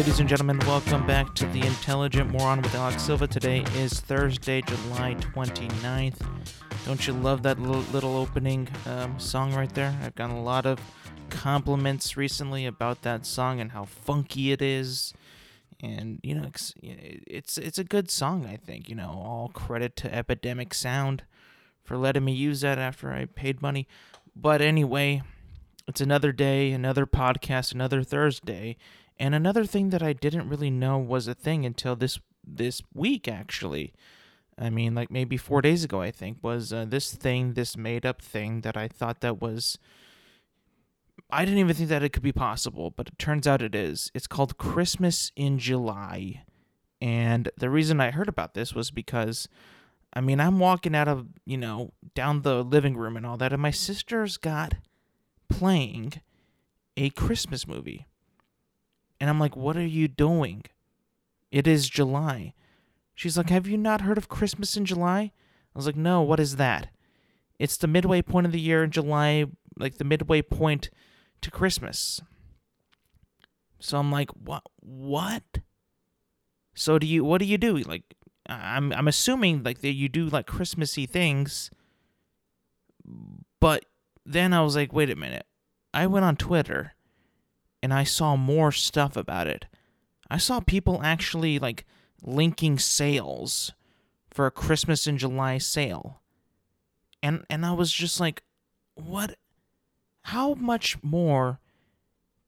Ladies and gentlemen, welcome back to the Intelligent Moron with Alex Silva. Today is Thursday, July 29th. Don't you love that little, opening um, song right there? I've gotten a lot of compliments recently about that song and how funky it is. And you know, it's it's, it's a good song. I think you know. All credit to Epidemic Sound for letting me use that after I paid money. But anyway, it's another day, another podcast, another Thursday, and another thing that I didn't really know was a thing until this this week actually. I mean, like maybe 4 days ago I think was uh, this thing, this made up thing that I thought that was I didn't even think that it could be possible, but it turns out it is. It's called Christmas in July. And the reason I heard about this was because I mean, I'm walking out of, you know, down the living room and all that, and my sister's got playing a Christmas movie. And I'm like, what are you doing? It is July. She's like, have you not heard of Christmas in July? I was like, no, what is that? It's the midway point of the year in July, like the midway point to Christmas. So I'm like, what? What? So do you? What do you do? Like, I'm I'm assuming like that you do like Christmassy things. But then I was like, wait a minute. I went on Twitter and I saw more stuff about it. I saw people actually like linking sales for a Christmas in July sale. And and I was just like, what how much more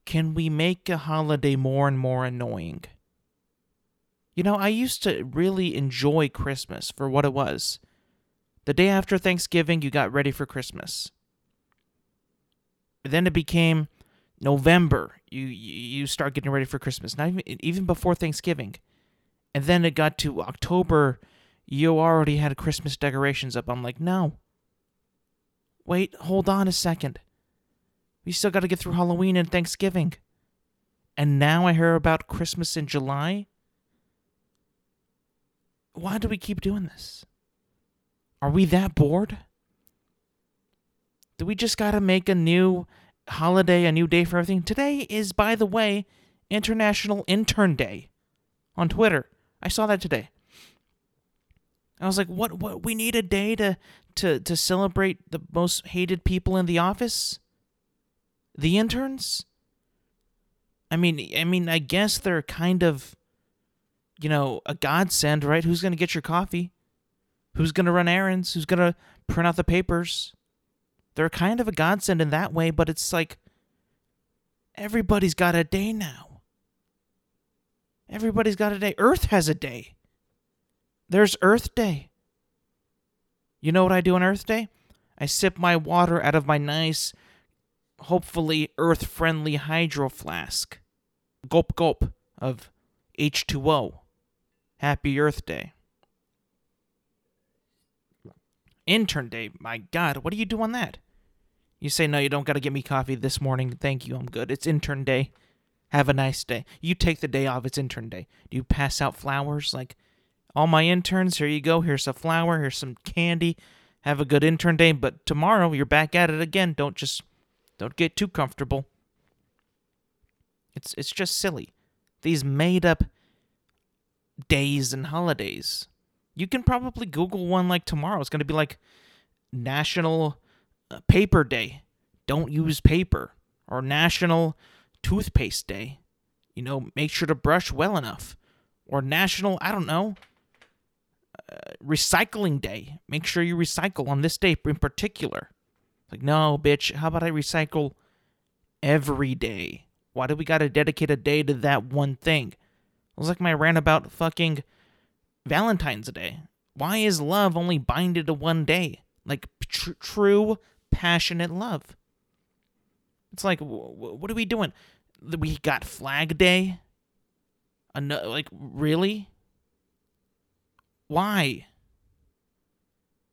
can we make a holiday more and more annoying? You know, I used to really enjoy Christmas for what it was. The day after Thanksgiving, you got ready for Christmas. Then it became November. You you start getting ready for Christmas. Not even even before Thanksgiving. And then it got to October, you already had Christmas decorations up. I'm like, "No. Wait, hold on a second. We still got to get through Halloween and Thanksgiving." And now I hear about Christmas in July? Why do we keep doing this? Are we that bored? Do we just got to make a new holiday, a new day for everything? Today is, by the way, International Intern Day on Twitter. I saw that today. I was like, what what we need a day to to to celebrate the most hated people in the office? The interns? I mean, I mean, I guess they're kind of you know, a godsend, right? Who's going to get your coffee? Who's going to run errands? Who's going to print out the papers? They're kind of a godsend in that way, but it's like everybody's got a day now. Everybody's got a day. Earth has a day. There's Earth Day. You know what I do on Earth Day? I sip my water out of my nice, hopefully earth friendly hydro flask. Gulp gulp of H2O. Happy Earth Day. Intern Day, my God, what do you do on that? You say, no, you don't got to get me coffee this morning. Thank you, I'm good. It's intern day. Have a nice day. You take the day off, it's intern day. Do you pass out flowers? Like, all my interns, here you go. Here's a flower, here's some candy. Have a good intern day, but tomorrow you're back at it again. Don't just, don't get too comfortable. It's, it's just silly. These made up days and holidays. You can probably Google one like tomorrow. It's going to be like National uh, Paper Day. Don't use paper. Or National Toothpaste Day. You know, make sure to brush well enough. Or National, I don't know, uh, Recycling Day. Make sure you recycle on this day in particular. Like, no, bitch, how about I recycle every day? Why do we got to dedicate a day to that one thing? It was like my rant about fucking Valentine's Day. Why is love only binded to one day? Like tr- true, passionate love. It's like, w- what are we doing? We got Flag Day. Ano- like, really? Why?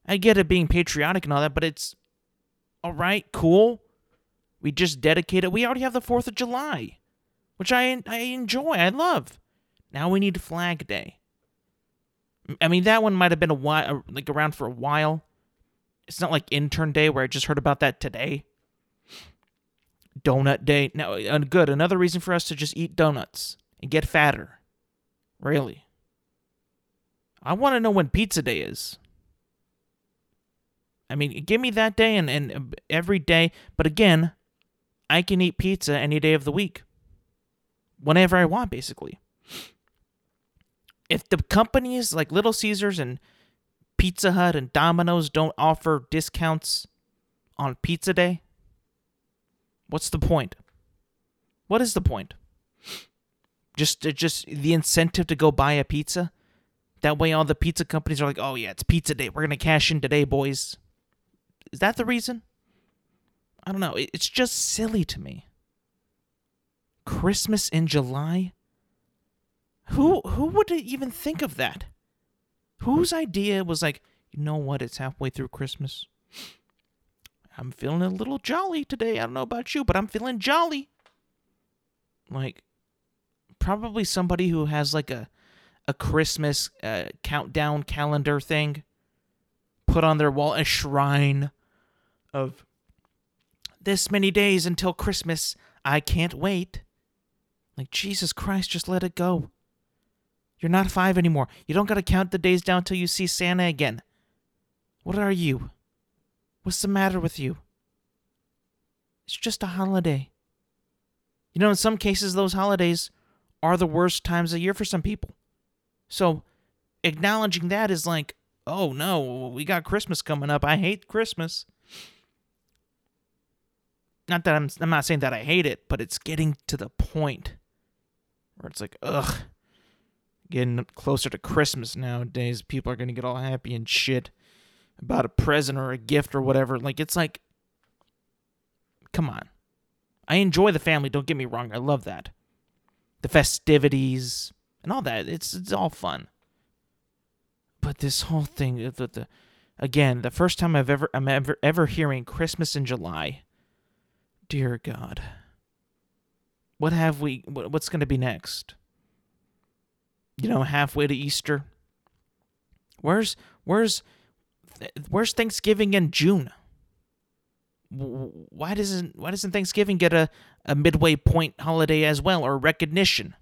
I get it being patriotic and all that, but it's all right, cool. We just dedicate it. We already have the Fourth of July, which I I enjoy. I love. Now we need Flag Day. I mean, that one might have been a while, uh, like around for a while. It's not like Intern Day where I just heard about that today. Donut Day. Now, uh, good. Another reason for us to just eat donuts. and get fatter. Really. I want to know when pizza day is. I mean, give me that day and, and every day. But again, I can eat pizza any day of the week. Whenever I want, basically. If the companies like Little Caesars and Pizza Hut and Domino's don't offer discounts on pizza day, what's the point? What is the point? Just uh, just the incentive to go buy a pizza? That way all the pizza companies are like, "Oh yeah, it's pizza day. We're going to cash in today, boys." Is that the reason? I don't know. It's just silly to me. Christmas in July? Who who would even think of that? Whose idea was like, you know what? It's halfway through Christmas. I'm feeling a little jolly today. I don't know about you, but I'm feeling jolly. Like, probably somebody who has like a a Christmas uh, countdown calendar thing put on their wall, a shrine of this many days until Christmas. I can't wait. Like, Jesus Christ, just let it go. You're not five anymore. You don't got to count the days down till you see Santa again. What are you? What's the matter with you? It's just a holiday. You know, in some cases, those holidays are the worst times of year for some people. So, acknowledging that is like, oh no, we got Christmas coming up. I hate Christmas. Not that I'm, I'm not saying that I hate it, but it's getting to the point where it's like, ugh, getting closer to Christmas nowadays. People are going to get all happy and shit about a present or a gift or whatever. Like, it's like, come on. I enjoy the family, don't get me wrong. I love that. The festivities and all that. It's it's all fun. But this whole thing uh, the, the again, the first time I've ever I'm ever ever hearing Christmas in July. Dear God. What have we what's going to be next? You know, halfway to Easter. Where's where's where's Thanksgiving in June? Why doesn't why doesn't Thanksgiving get a, a midway point holiday as well or recognition?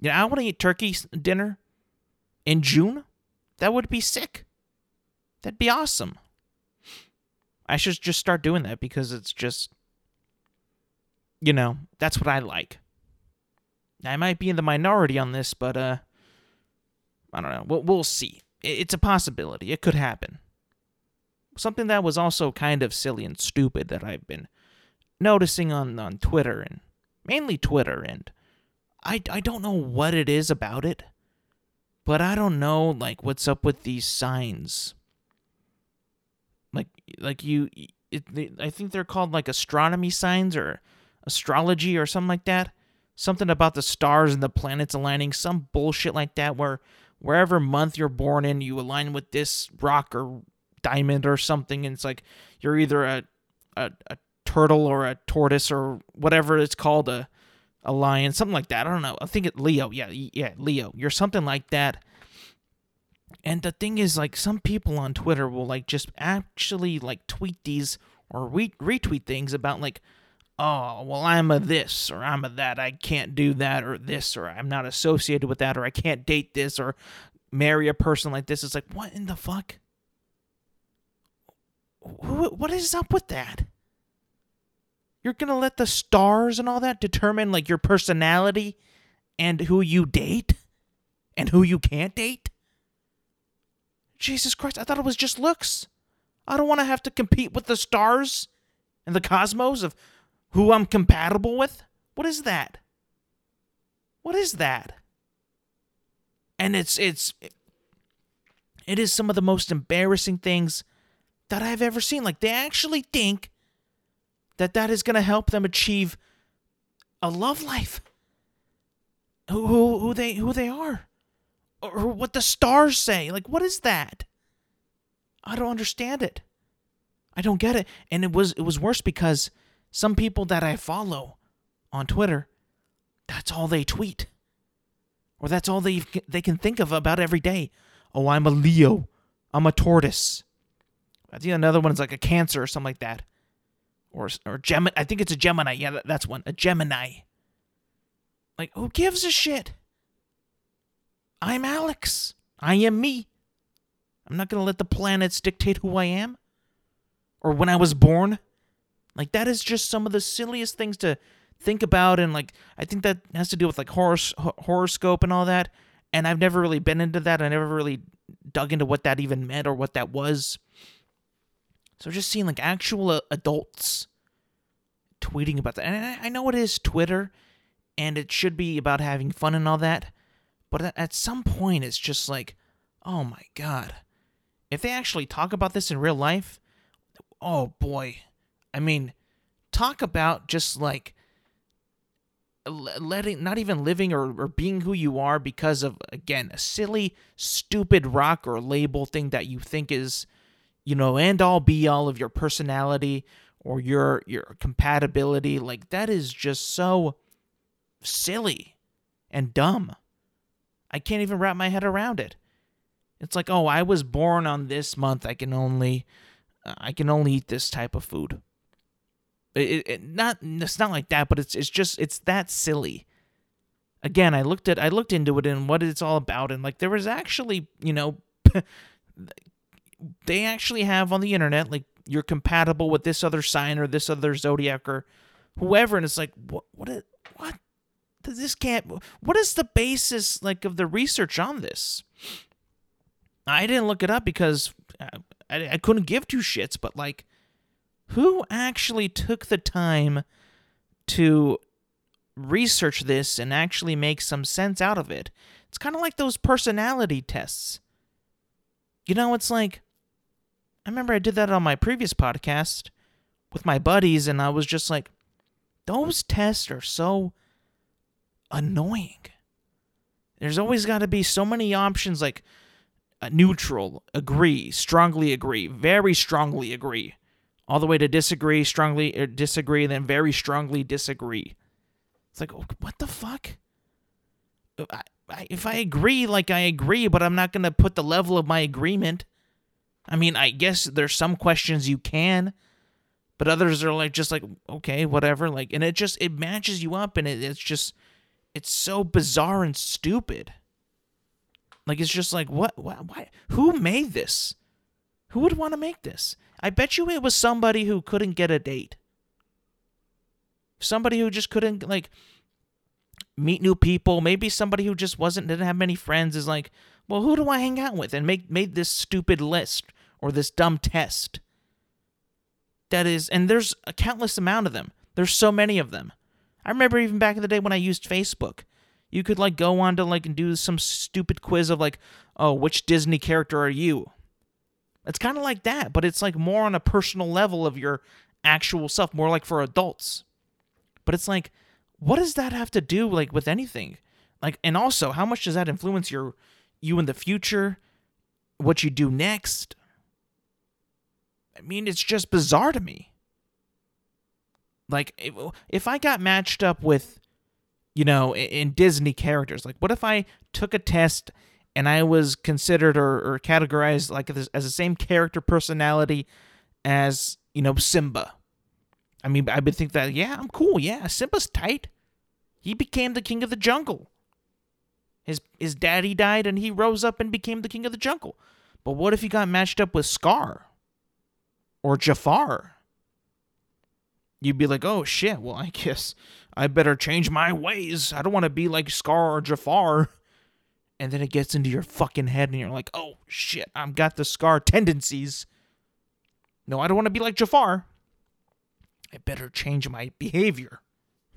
You know, I want to eat turkey dinner in June. That would be sick. That'd be awesome. I should just start doing that because it's just, you know, that's what I like. I might be in the minority on this, but uh, I don't know. We'll, we'll see. It's a possibility. It could happen. Something that was also kind of silly and stupid that I've been noticing on, on Twitter and mainly Twitter and I, I don't know what it is about it, but I don't know like what's up with these signs. Like like you it, they, I think they're called like astronomy signs or astrology or something like that. Something about the stars and the planets aligning, some bullshit like that where wherever month you're born in, you align with this rock or diamond or something and it's like you're either a a, a turtle or a tortoise or whatever it's called a a lion, something like that. I don't know. I think it Leo. Yeah, yeah, Leo. You're something like that. And the thing is, like, some people on Twitter will like just actually like tweet these or re- retweet things about like, oh, well, I'm a this or I'm a that. I can't do that or this or I'm not associated with that or I can't date this or marry a person like this. It's like, what in the fuck? What is up with that? You're going to let the stars and all that determine like your personality and who you date and who you can't date? Jesus Christ, I thought it was just looks. I don't want to have to compete with the stars and the cosmos of who I'm compatible with. What is that? What is that? And it's it's it is some of the most embarrassing things that I've ever seen. Like they actually think that that is going to help them achieve a love life. Who, who who they who they are, or what the stars say. Like what is that? I don't understand it. I don't get it. And it was it was worse because some people that I follow on Twitter, that's all they tweet, or that's all they they can think of about every day. Oh, I'm a Leo. I'm a tortoise. I think another one is like a Cancer or something like that or or Gemini. I think it's a Gemini. Yeah, that's one. A Gemini. Like, who gives a shit? I'm Alex. I am me. I'm not going to let the planets dictate who I am or when I was born. Like, that is just some of the silliest things to think about. And, like, I think that has to do with, like, horos- horoscope and all that. And I've never really been into that. I never really dug into what that even meant or what that was. So just seeing, like, actual uh, adults tweeting about that. And I, I know it is Twitter and it should be about having fun and all that. But at some point, it's just like, oh my god. If they actually talk about this in real life, oh boy. I mean, talk about just like letting, not even living or, or being who you are because of, again, a silly, stupid rock or label thing that you think is, you know, end all be all of your personality or your your compatibility like that is just so silly and dumb I can't even wrap my head around it. It's like, oh, I was born on this month. I can only, uh, I can only eat this type of food. It, it, not, it's not like that, but it's it's just it's that silly. Again, I looked at I looked into it and what it's all about, and like there was actually, you know, they actually have on the internet like you're compatible with this other sign or this other zodiac or whoever, and it's like what what what this can't what is the basis like of the research on this i didn't look it up because I, I, I couldn't give two shits but like who actually took the time to research this and actually make some sense out of it? It's kind of like those personality tests. You know it's like i remember i did that on my previous podcast with my buddies and i was just like those tests are so annoying. There's always got to be so many options like uh, neutral, agree, strongly agree, very strongly agree, all the way to disagree, strongly er, disagree, then very strongly disagree. It's like, oh, what the fuck? Uh, I, I, if I agree, like I agree, but I'm not going to put the level of my agreement. I mean, I guess there's some questions you can, but others are like just like okay, whatever. Like, and it just it matches you up, and it, it's just it's so bizarre and stupid. Like it's just like what what why who made this? Who would want to make this? I bet you it was somebody who couldn't get a date. Somebody who just couldn't like meet new people, maybe somebody who just wasn't didn't have many friends is like, "Well, who do I hang out with?" and make made this stupid list or this dumb test. That is and there's a countless amount of them. There's so many of them. I remember even back in the day when I used Facebook. You could like go on to like and do some stupid quiz of like, oh, which Disney character are you? It's kind of like that, but it's like more on a personal level of your actual self, more like for adults. But it's like, what does that have to do like with anything? Like, and also, how much does that influence your you in the future? What you do next? I mean, it's just bizarre to me. Like, if I got matched up with, you know, in Disney characters, like, what if I took a test and I was considered or, or categorized like as, as the same character personality as, you know, Simba? I mean, I would think that, yeah, I'm cool. Yeah, Simba's tight. He became the king of the jungle. His his daddy died and he rose up and became the king of the jungle. But what if he got matched up with Scar or Jafar? you'd be like, oh shit, well, I guess I better change my ways. I don't want to be like Scar or Jafar. And then it gets into your fucking head and you're like, oh shit, I've got the Scar tendencies. No, I don't want to be like Jafar. I better change my behavior.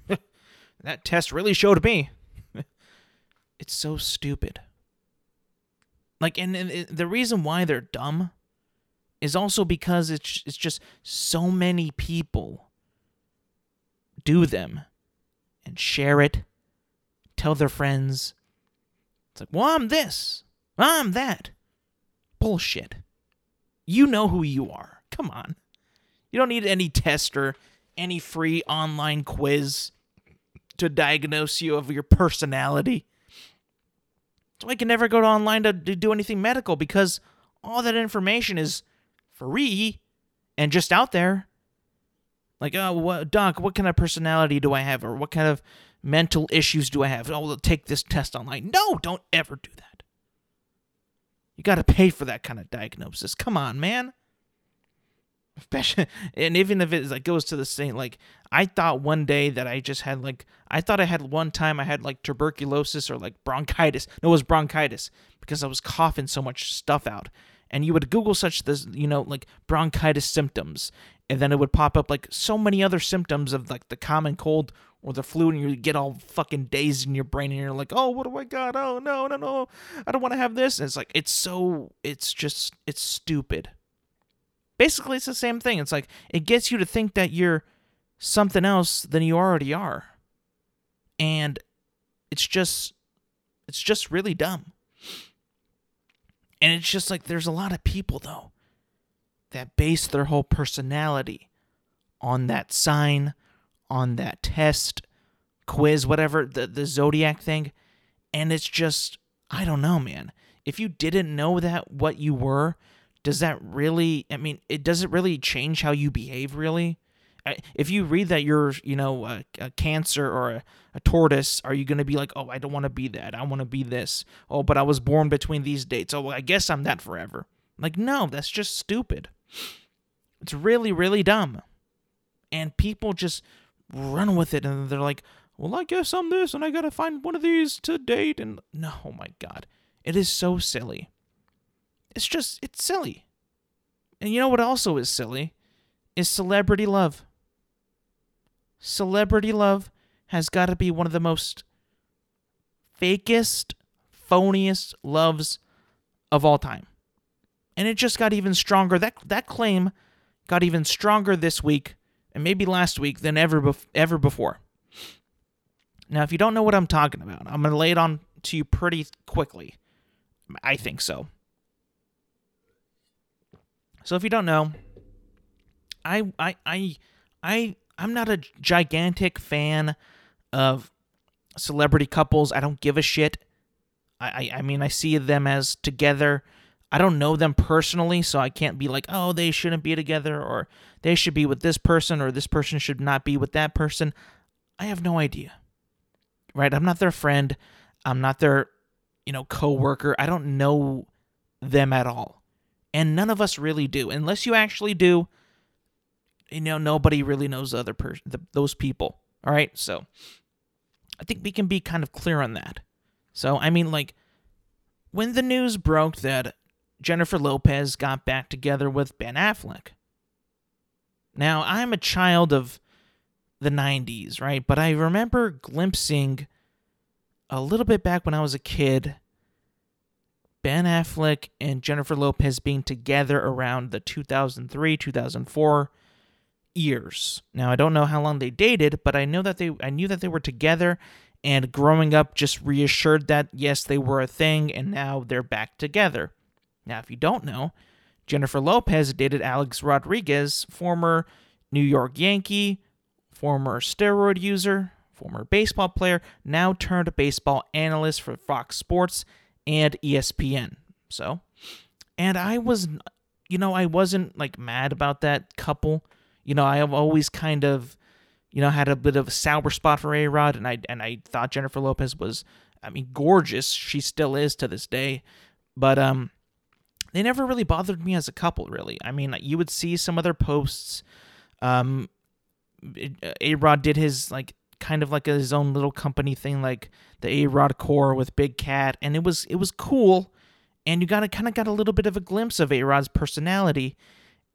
that test really showed me. it's so stupid. Like, and, and the reason why they're dumb is also because it's it's just so many people do them and share it, tell their friends. It's like, well, I'm this, I'm that. Bullshit. You know who you are. Come on. You don't need any tester, any free online quiz to diagnose you of your personality. So I can never go to online to, to do anything medical because all that information is free and just out there like, oh, what, doc, what kind of personality do I have, or what kind of mental issues do I have? Oh, well, take this test online. No, don't ever do that. You got to pay for that kind of diagnosis. Come on, man. Especially, and even if it like goes to the same, like I thought one day that I just had like I thought I had one time I had like tuberculosis or like bronchitis. No, it was bronchitis because I was coughing so much stuff out. And you would Google such this, you know, like bronchitis symptoms, and then it would pop up like so many other symptoms of like the common cold or the flu, and you get all fucking dazed in your brain, and you're like, oh, what do I got? Oh no, no, no, I don't want to have this. And it's like it's so, it's just, it's stupid. Basically, it's the same thing. It's like it gets you to think that you're something else than you already are. And it's just it's just really dumb. And it's just like there's a lot of people though that base their whole personality on that sign, on that test, quiz, whatever, the the zodiac thing, and it's just I don't know, man. If you didn't know that what you were, does that really I mean, it does it really change how you behave really? if you read that you're, you know, a, a cancer or a, a, tortoise, are you going to be like, oh, I don't want to be that. I want to be this. Oh, but I was born between these dates. Oh, well, I guess I'm that forever. Like, no, that's just stupid. It's really, really dumb. And people just run with it and they're like, well, I guess I'm this and I got to find one of these to date. And no, oh my God. It is so silly. It's just, it's silly. And you know what also is silly? Is celebrity love celebrity love has got to be one of the most fakest, phoniest loves of all time. And it just got even stronger. That that claim got even stronger this week and maybe last week than ever bef- ever before. Now, if you don't know what I'm talking about, I'm going to lay it on to you pretty quickly. I think so. So if you don't know, I I I I I'm not a gigantic fan of celebrity couples. I don't give a shit. I, I, I mean, I see them as together. I don't know them personally, so I can't be like, oh, they shouldn't be together, or they should be with this person, or this person should not be with that person. I have no idea. Right? I'm not their friend. I'm not their, you know, coworker. I don't know them at all. And none of us really do. Unless you actually do, you know nobody really knows the other person those people all right so i think we can be kind of clear on that so i mean like when the news broke that jennifer lopez got back together with ben affleck now i'm a child of the 90s right but i remember glimpsing a little bit back when i was a kid ben affleck and jennifer lopez being together around the 2003 2004 years. Now I don't know how long they dated, but I know that they I knew that they were together and growing up just reassured that yes, they were a thing and now they're back together. Now if you don't know, Jennifer Lopez dated Alex Rodriguez, former New York Yankee, former steroid user, former baseball player, now turned baseball analyst for Fox Sports and ESPN. So, and I was you know, I wasn't like mad about that couple you know, I have always kind of, you know, had a bit of a sour spot for A Rod, and I and I thought Jennifer Lopez was, I mean, gorgeous. She still is to this day, but um, they never really bothered me as a couple. Really, I mean, you would see some other posts. Um, A Rod did his like kind of like his own little company thing, like the A Rod Core with Big Cat, and it was it was cool, and you got to kind of got a little bit of a glimpse of A Rod's personality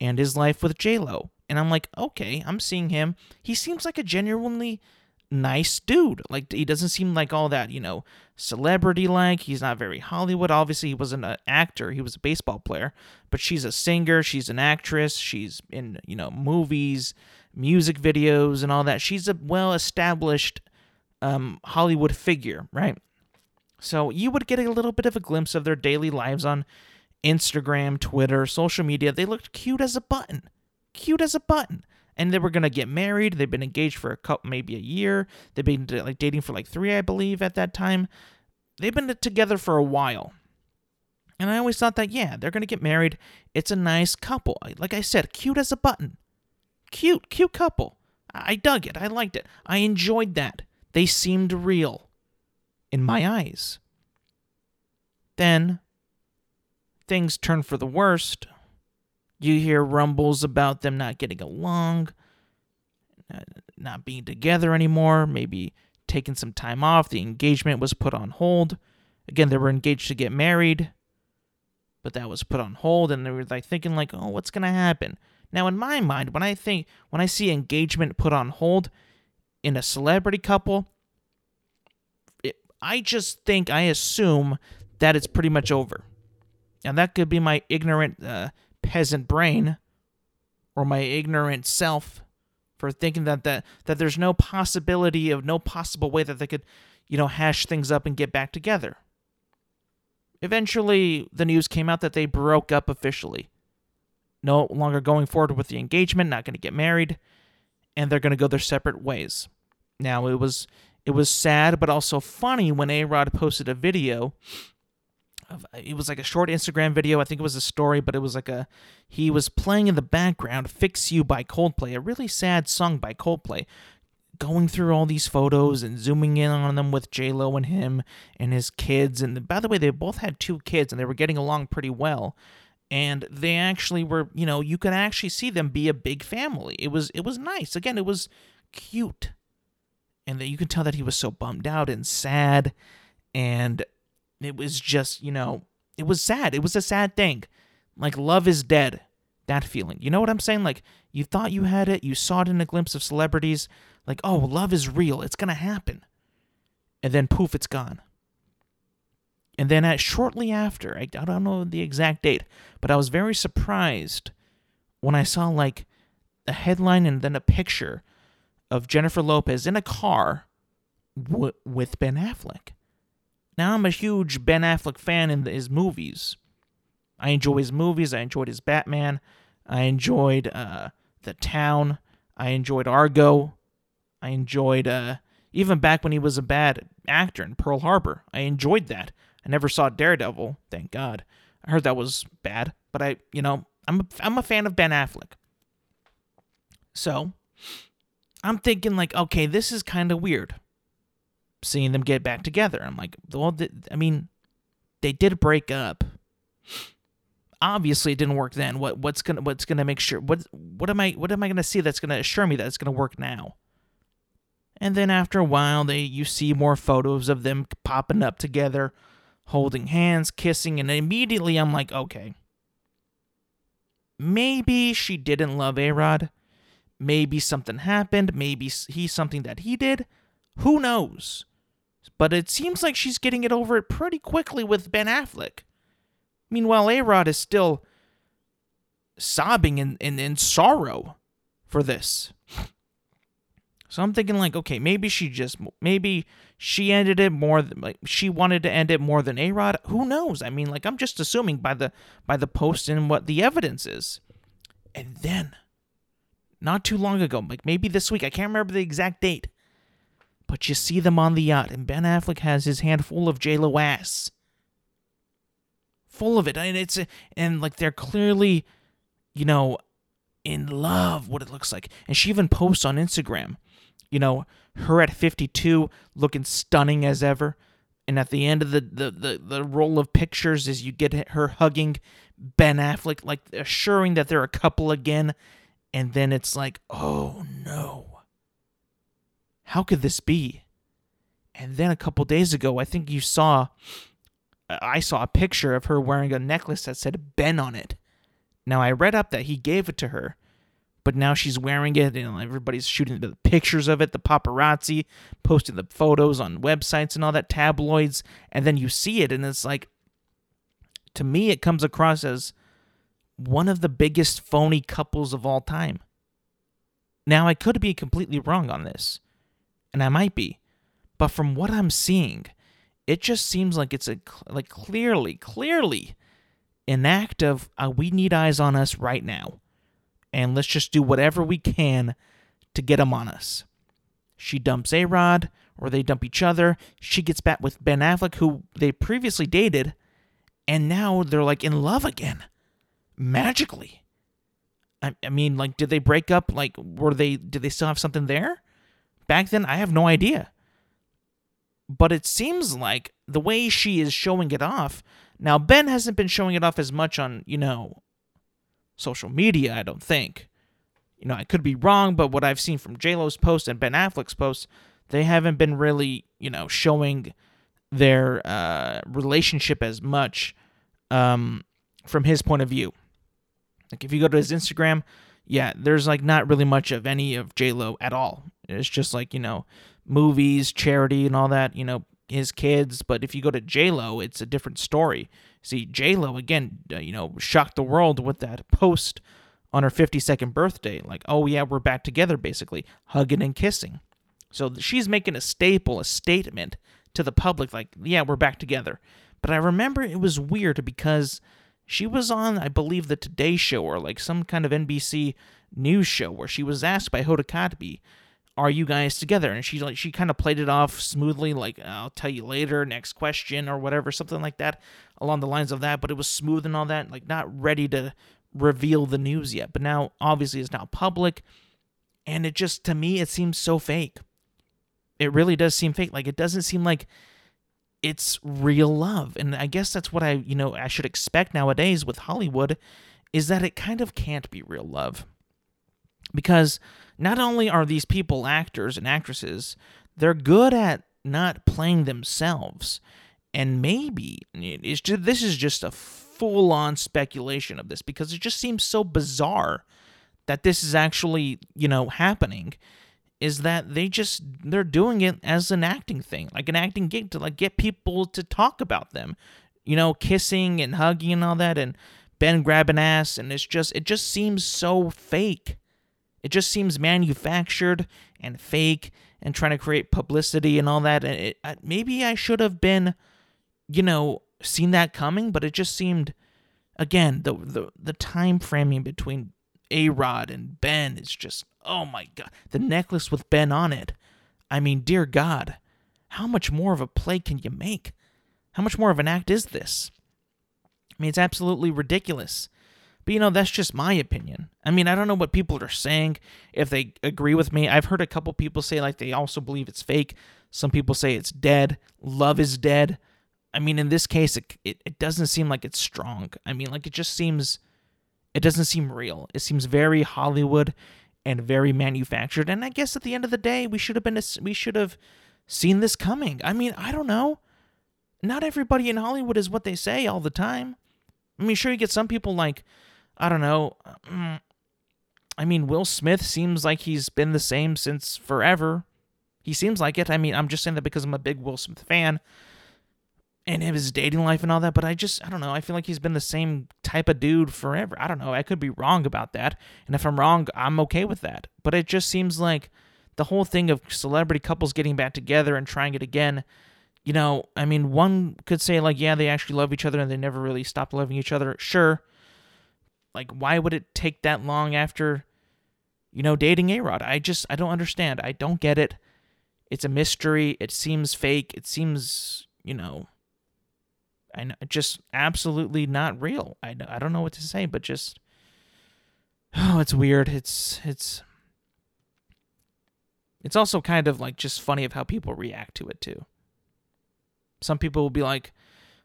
and his life with J Lo. And I'm like, okay, I'm seeing him. He seems like a genuinely nice dude. Like he doesn't seem like all that, you know, celebrity like. He's not very Hollywood. Obviously, he wasn't an actor. He was a baseball player. But she's a singer, she's an actress, she's in, you know, movies, music videos and all that. She's a well-established um, Hollywood figure, right? So you would get a little bit of a glimpse of their daily lives on Instagram, Twitter, social media. They looked cute as a button cute as a button. And they were gonna get married. They've been engaged for a couple, maybe a year. They've been like dating for like three, I believe, at that time. They've been together for a while. And I always thought that, yeah, they're gonna get married. It's a nice couple. Like I said, cute as a button. Cute, cute couple. I dug it. I liked it. I enjoyed that. They seemed real in my eyes. Then things turn for the worst. You hear rumbles about them not getting along, not being together anymore, maybe taking some time off. The engagement was put on hold. Again, they were engaged to get married, but that was put on hold, and they were like thinking like, "Oh, what's gonna happen?" Now, in my mind, when I think when I see engagement put on hold in a celebrity couple, it, I just think I assume that it's pretty much over. And that could be my ignorant uh, peasant brain or my ignorant self for thinking that, that that there's no possibility of no possible way that they could, you know, hash things up and get back together. Eventually, the news came out that they broke up officially. No longer going forward with the engagement, not going to get married, and they're going to go their separate ways. Now, it was it was sad but also funny when A-Rod posted a video Uh, it was like a short Instagram video. I think it was a story, but it was like a he was playing in the background "Fix You" by Coldplay, a really sad song by Coldplay. Going through all these photos and zooming in on them with J Lo and him and his kids, and by the way, they both had two kids and they were getting along pretty well. And they actually were, you know, you could actually see them be a big family. It was, it was nice. Again, it was cute, and that you could tell that he was so bummed out and sad, and it was just, you know, it was sad. It was a sad thing. Like love is dead. That feeling. You know what I'm saying? Like you thought you had it, you saw it in a glimpse of celebrities, like, oh, love is real. It's gonna happen. And then poof, it's gone. And then at shortly after, I, I don't know the exact date, but I was very surprised when I saw like a headline and then a picture of Jennifer Lopez in a car w- with Ben Affleck. Now, I'm a huge Ben Affleck fan in his movies. I enjoy his movies. I enjoyed his Batman. I enjoyed uh, The Town. I enjoyed Argo. I enjoyed, uh, even back when he was a bad actor in Pearl Harbor. I enjoyed that. I never saw Daredevil, thank God. I heard that was bad, but I, you know, I'm a, I'm a fan of Ben Affleck. So, I'm thinking, like, okay, this is kind of weird seeing them get back together. I'm like, well, I mean, they did break up. Obviously, it didn't work then. What what's gonna what's gonna make sure what what am I what am I gonna see that's gonna assure me that it's gonna work now? And then after a while, they you see more photos of them popping up together, holding hands, kissing, and immediately I'm like, okay, maybe she didn't love A Rod. Maybe something happened. Maybe he's something that he did. Who knows? But it seems like she's getting it over it pretty quickly with Ben Affleck. Meanwhile, A Rod is still sobbing in, in, in sorrow for this. So I'm thinking like, okay, maybe she just maybe she ended it more than like she wanted to end it more than A Rod. Who knows? I mean, like I'm just assuming by the by the post and what the evidence is. And then, not too long ago, like maybe this week, I can't remember the exact date but you see them on the yacht, and Ben Affleck has his hand full of J Lo ass, full of it, and it's and like they're clearly, you know, in love. What it looks like, and she even posts on Instagram, you know, her at 52 looking stunning as ever. And at the end of the, the, the, the roll of pictures is you get her hugging Ben Affleck, like assuring that they're a couple again. And then it's like, oh no how could this be? And then a couple days ago, I think you saw, I saw a picture of her wearing a necklace that said Ben on it. Now, I read up that he gave it to her, but now she's wearing it, and everybody's shooting the pictures of it, the paparazzi, posting the photos on websites and all that, tabloids, and then you see it, and it's like, to me, it comes across as one of the biggest phony couples of all time. Now, I could be completely wrong on this and I might be. But from what I'm seeing, it just seems like it's a like clearly, clearly an act of uh, we need eyes on us right now, and let's just do whatever we can to get them on us. She dumps A Rod, or they dump each other. She gets back with Ben Affleck, who they previously dated, and now they're like in love again, magically. I, I mean, like, did they break up? Like, were they? Did they still have something there? Back then, I have no idea. but it seems like the way she is showing it off. Now Ben hasn't been showing it off as much on, you know, social media, I don't think. You know, I could be wrong, but what I've seen from J-Lo's post and Ben Affleck's post, they haven't been really, you know, showing their uh, relationship as much um, from his point of view. Like if you go to his Instagram, yeah, there's like not really much of any of J Lo at all. It's just like you know, movies, charity, and all that. You know, his kids. But if you go to J Lo, it's a different story. See, J Lo again, uh, you know, shocked the world with that post on her 52nd birthday. Like, oh yeah, we're back together, basically hugging and kissing. So she's making a staple, a statement to the public, like, yeah, we're back together. But I remember it was weird because she was on, I believe, the Today Show or like some kind of NBC news show where she was asked by Hoda Kotb, "Are you guys together?" And she like she kind of played it off smoothly, like "I'll tell you later, next question" or whatever, something like that, along the lines of that. But it was smooth and all that, like not ready to reveal the news yet. But now, obviously, it's now public, and it just to me it seems so fake. It really does seem fake. Like it doesn't seem like it's real love. And I guess that's what I, you know, I should expect nowadays with Hollywood is that it kind of can't be real love. Because not only are these people actors and actresses, they're good at not playing themselves. And maybe it's just, this is just a full on speculation of this because it just seems so bizarre that this is actually, you know, happening is that they just they're doing it as an acting thing, like an acting gig to like get people to talk about them. You know, kissing and hugging and all that and Ben grabbing ass and it's just it just seems so fake. It just seems manufactured and fake and trying to create publicity and all that and it, maybe I should have been you know, seen that coming, but it just seemed again the the the time framing between A Rod and Ben is just Oh my god, the necklace with Ben on it. I mean, dear God, how much more of a play can you make? How much more of an act is this? I mean, it's absolutely ridiculous. But you know, that's just my opinion. I mean, I don't know what people are saying, if they agree with me. I've heard a couple people say, like, they also believe it's fake. Some people say it's dead. Love is dead. I mean, in this case, it, it, it doesn't seem like it's strong. I mean, like, it just seems, it doesn't seem real. It seems very Hollywood and very manufactured. And I guess at the end of the day, we should have been we should have seen this coming. I mean, I don't know. Not everybody in Hollywood is what they say all the time. I mean, sure you get some people like I don't know. Mm, I mean, Will Smith seems like he's been the same since forever. He seems like it. I mean, I'm just saying that because I'm a big Will Smith fan and his dating life and all that, but I just I don't know. I feel like he's been the same type of dude forever. I don't know. I could be wrong about that. And if I'm wrong, I'm okay with that. But it just seems like the whole thing of celebrity couples getting back together and trying it again, you know, I mean, one could say like, yeah, they actually love each other and they never really stopped loving each other. Sure. Like why would it take that long after you know, dating A-Rod? I just I don't understand. I don't get it. It's a mystery. It seems fake. It seems, you know, I know, just absolutely not real. I, I don't know what to say, but just oh, it's weird. It's it's it's also kind of like just funny of how people react to it too. Some people will be like,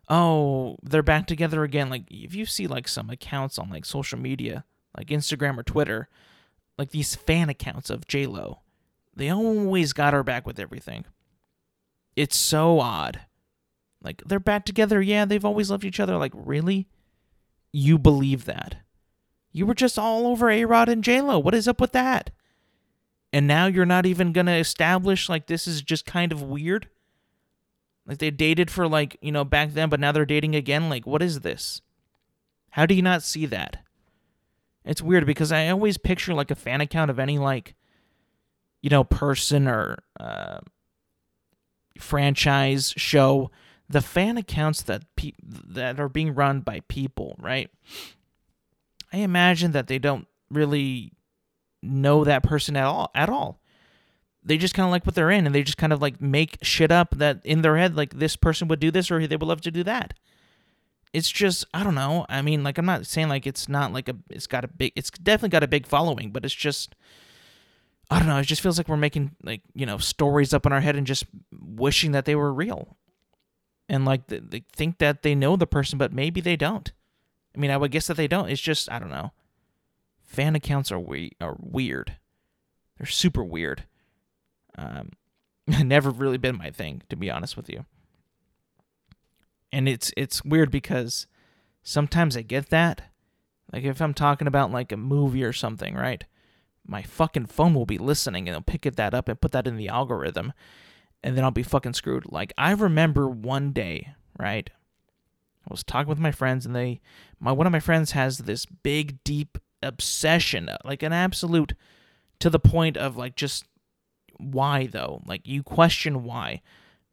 "Oh, they're back together again." Like if you see like some accounts on like social media, like Instagram or Twitter, like these fan accounts of J Lo, they always got her back with everything. It's so odd. Like they're back together. Yeah, they've always loved each other. Like really? You believe that? You were just all over A Rod and J Lo. What is up with that? And now you're not even gonna establish like this is just kind of weird. Like they dated for like you know back then, but now they're dating again. Like what is this? How do you not see that? It's weird because I always picture like a fan account of any like, you know, person or uh, franchise show the fan accounts that pe- that are being run by people, right? I imagine that they don't really know that person at all at all. They just kind of like what they're in and they just kind of like make shit up that in their head like this person would do this or they would love to do that. It's just I don't know. I mean, like I'm not saying like it's not like a it's got a big it's definitely got a big following, but it's just I don't know. It just feels like we're making like you know stories up in our head and just wishing that they were real, and like they, think that they know the person, but maybe they don't. I mean, I would guess that they don't. It's just I don't know. Fan accounts are we are weird. They're super weird. Um, never really been my thing, to be honest with you. And it's it's weird because sometimes I get that. Like if I'm talking about like a movie or something, right? My fucking phone will be listening and it'll pick it that up and put that in the algorithm and then I'll be fucking screwed. Like I remember one day, right? I was talking with my friends and they my one of my friends has this big deep obsession, like an absolute to the point of like just why though? Like you question why.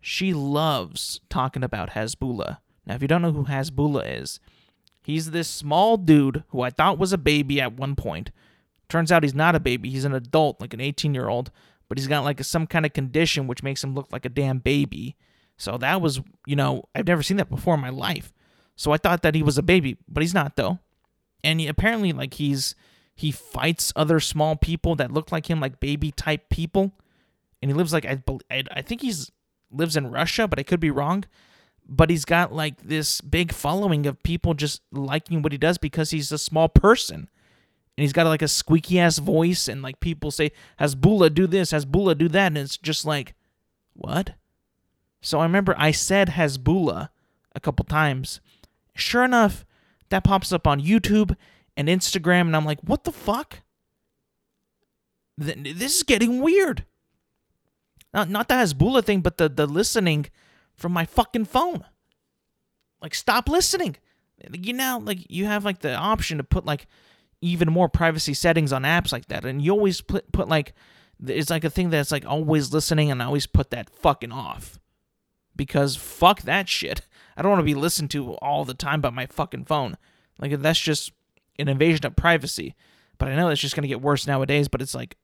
She loves talking about Hasbulla. Now if you don't know who Hasbulla is, he's this small dude who I thought was a baby at one point. Turns out he's not a baby, he's an adult, like an 18-year-old, but he's got like some kind of condition which makes him look like a damn baby. So that was, you know, I've never seen that before in my life. So I thought that he was a baby, but he's not though. And he, apparently like he's he fights other small people that look like him like baby type people and he lives like I, I think he's lives in Russia, but I could be wrong. But he's got like this big following of people just liking what he does because he's a small person. And he's got like a squeaky ass voice, and like people say, Hasbulla do this, Hasbulla do that, and it's just like, what? So I remember I said Hasbulla a couple times. Sure enough, that pops up on YouTube and Instagram, and I'm like, what the fuck? This is getting weird. Not not the Hasbulla thing, but the the listening from my fucking phone. Like stop listening. You know, like you have like the option to put like even more privacy settings on apps like that, and you always put put like it's like a thing that's like always listening, and I always put that fucking off because fuck that shit. I don't want to be listened to all the time by my fucking phone. Like that's just an invasion of privacy. But I know it's just gonna get worse nowadays. But it's like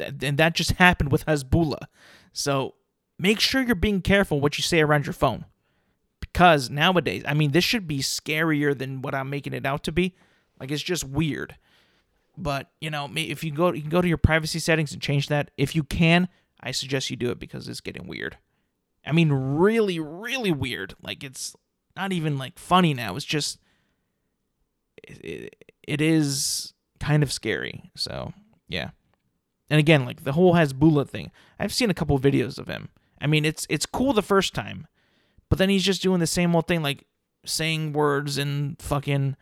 and that just happened with Hasbulla. So make sure you're being careful what you say around your phone. Because nowadays, I mean, this should be scarier than what I'm making it out to be. Like it's just weird. But you know, if you go, you can go to your privacy settings and change that. If you can, I suggest you do it because it's getting weird. I mean, really, really weird. Like it's not even like funny now. It's just, it, it is kind of scary. So yeah. And again, like the whole Hasbulla thing, I've seen a couple videos of him. I mean, it's it's cool the first time, but then he's just doing the same old thing, like saying words in fucking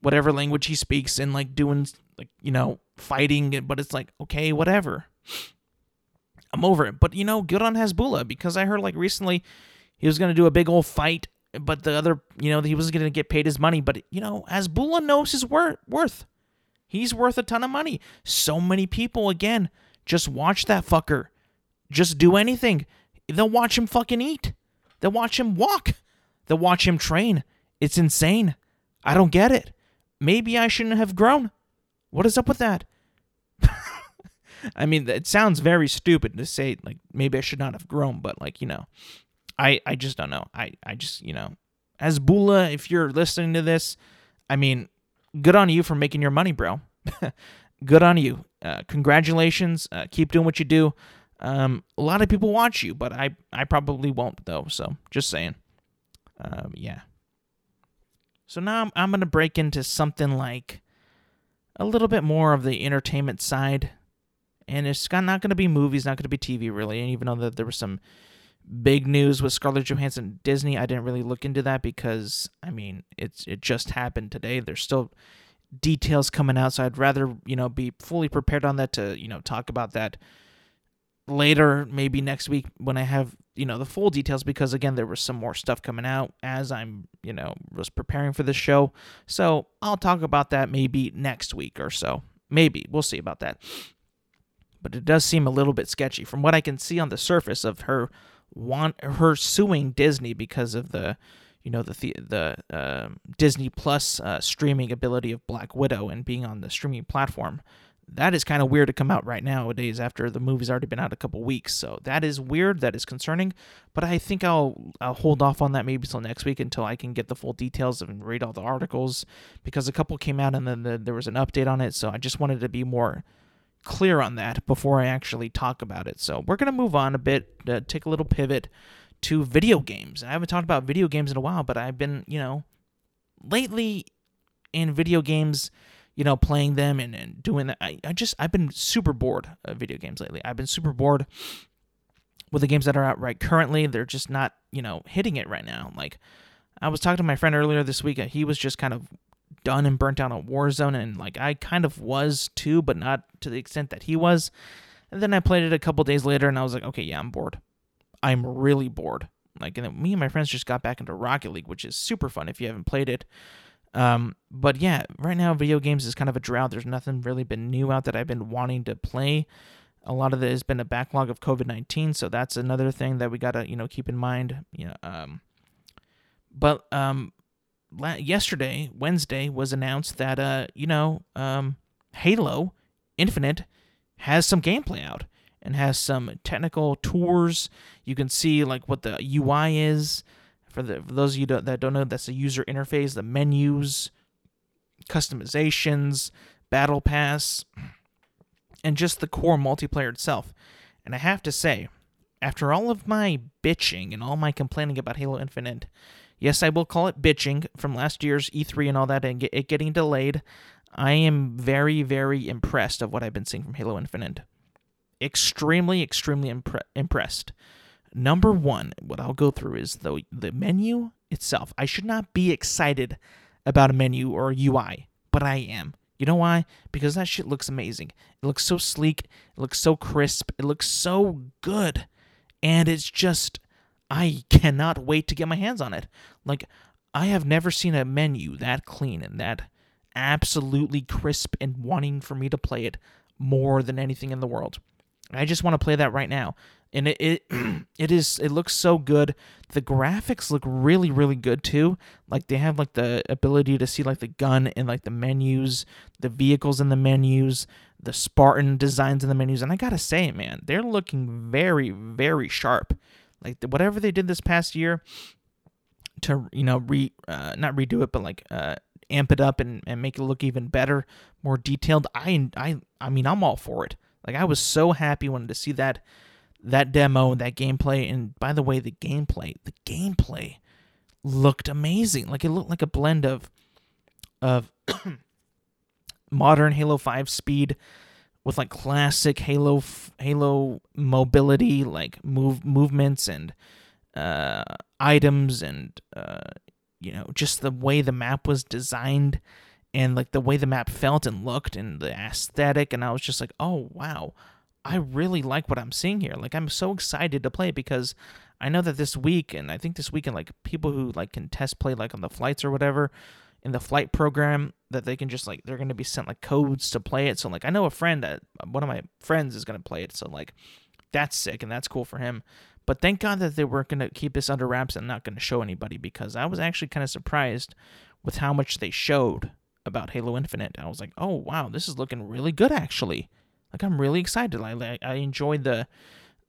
whatever language he speaks and like doing like you know fighting. But it's like okay, whatever. I'm over it. But you know, good on Hasbulla because I heard like recently he was gonna do a big old fight, but the other you know he was gonna get paid his money. But you know, Hasbulla knows his wor- worth. He's worth a ton of money. So many people, again, just watch that fucker. Just do anything. They'll watch him fucking eat. They'll watch him walk. They'll watch him train. It's insane. I don't get it. Maybe I shouldn't have grown. What is up with that? I mean, it sounds very stupid to say, like, maybe I should not have grown, but, like, you know, I, I just don't know. I, I just, you know, Hasbulla, if you're listening to this, I mean, good on you for making your money, bro. good on you. Uh, congratulations. Uh, keep doing what you do. Um, a lot of people watch you, but I, I probably won't though. So just saying. Um, yeah. So now I'm, I'm going to break into something like a little bit more of the entertainment side. And it's not going to be movies, not going to be TV really. And even though there was some big news with Scarlett Johansson Disney. I didn't really look into that because I mean it's it just happened today. There's still details coming out, so I'd rather you know be fully prepared on that to you know talk about that later, maybe next week when I have you know the full details because again there was some more stuff coming out as I'm you know was preparing for this show. So I'll talk about that maybe next week or so. Maybe we'll see about that. But it does seem a little bit sketchy from what I can see on the surface of her want her suing Disney because of the you know the the, the uh, Disney Plus uh, streaming ability of Black Widow and being on the streaming platform. That is kind of weird to come out right nowadays after the movie's already been out a couple weeks. So that is weird. That is concerning. But I think I'll I'll hold off on that maybe till next week until I can get the full details and read all the articles because a couple came out and then the, there was an update on it. So I just wanted to be more clear on that before I actually talk about it. So we're gonna move on a bit, uh, take a little pivot to video games. I haven't talked about video games in a while, but I've been, you know, lately in video games, you know, playing them and, and doing that. I, I just, I've been super bored of video games lately. I've been super bored with the games that are out right currently. They're just not, you know, hitting it right now. Like, I was talking to my friend earlier this week. He was just kind of done and burnt down a Warzone and like I kind of was too, but not to the extent that he was. And then I played it a couple days later, and I was like, okay, yeah, I'm bored. I'm really bored. Like, and me and my friends just got back into Rocket League, which is super fun if you haven't played it. Um, but yeah, right now video games is kind of a drought. There's nothing really been new out that I've been wanting to play. A lot of it has been a backlog of COVID nineteen, so that's another thing that we gotta you know keep in mind. You know, um, but um, yesterday, Wednesday, was announced that uh, you know, um, Halo Infinite has some gameplay out and has some technical tours. You can see like what the UI is. For, the, for those of you that don't know, that's the user interface, the menus, customizations, battle pass, and just the core multiplayer itself. And I have to say, after all of my bitching and all my complaining about Halo Infinite, yes, I will call it bitching from last year's E3 and all that and it getting delayed. I am very, very impressed of what I've been seeing from Halo Infinite. Extremely, extremely impre- impressed. Number one, what I'll go through is the the menu itself. I should not be excited about a menu or a UI, but I am. You know why? Because that shit looks amazing. It looks so sleek. It looks so crisp. It looks so good. And it's just, I cannot wait to get my hands on it. Like, I have never seen a menu that clean and that absolutely crisp and wanting for me to play it more than anything in the world. I just want to play that right now and it it, it is it looks so good. The graphics look really really good too. Like they have like the ability to see like the gun and like the menus, the vehicles in the menus, the Spartan designs in the menus, and I gotta say, man, they're looking very very sharp. Like whatever they did this past year to you know re uh, not redo it, but like uh, amp it up and, and make it look even better, more detailed. I I I mean I'm all for it. Like I was so happy when to see that that demo, that gameplay, and by the way, the gameplay, the gameplay looked amazing. Like it looked like a blend of of modern Halo 5 speed with like classic Halo Halo mobility, like move movements and uh, items, and uh, you know just the way the map was designed and like the way the map felt and looked and the aesthetic. And I was just like, oh wow, I really like what I'm seeing here. Like I'm so excited to play because I know that this week and I think this weekend like people who like can test play like on the flights or whatever in the flight program that they can just like they're to be sent like codes to play it. So like I know a friend that one of my friends is to play it. So like that's sick and that's cool for him. But thank God that they were to keep this under wraps and not to show anybody because I was actually kind of surprised with how much they showed about Halo Infinite. I was like, "Oh, wow, this is looking really good actually." Like I'm really excited. I I enjoyed the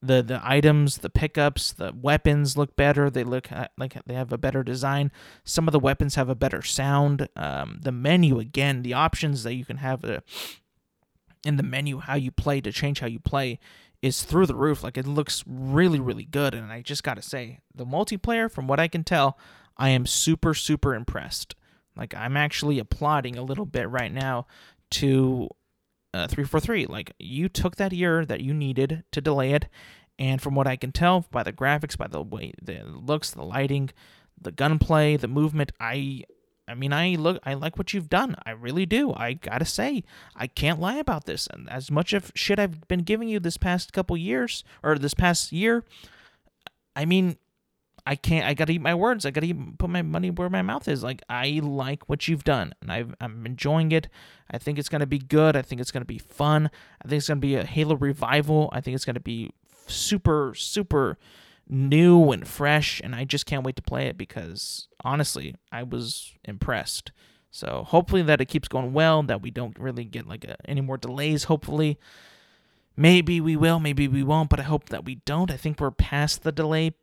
the the items, the pickups, the weapons look better. They look uh, like they have a better design. Some of the weapons have a better sound. Um, the menu again, the options that you can have uh, in the menu, how you play to change how you play, is through the roof. Like it looks really really good. And I just gotta say, the multiplayer, from what I can tell, I am super super impressed. Like I'm actually applauding a little bit right now to uh, 343. Like you took that year that you needed to delay it, and from what I can tell by the graphics, by the way the looks, the lighting, the gunplay, the movement, I I mean, I look, I like what you've done. I really do. I gotta say, I can't lie about this. And as much of shit I've been giving you this past couple years or this past year, I mean, I can't. I gotta eat my words. I gotta eat, put my money where my mouth is. Like I like what you've done, and i am enjoying it. I think it's gonna be good. I think it's gonna be fun. I think it's gonna be a Halo revival. I think it's gonna be super, super new and fresh, and I just can't wait to play it because honestly, I was impressed. So hopefully that it keeps going well. That we don't really get like a, any more delays. Hopefully. Maybe we will, maybe we won't, but I hope that we don't. I think we're past the delay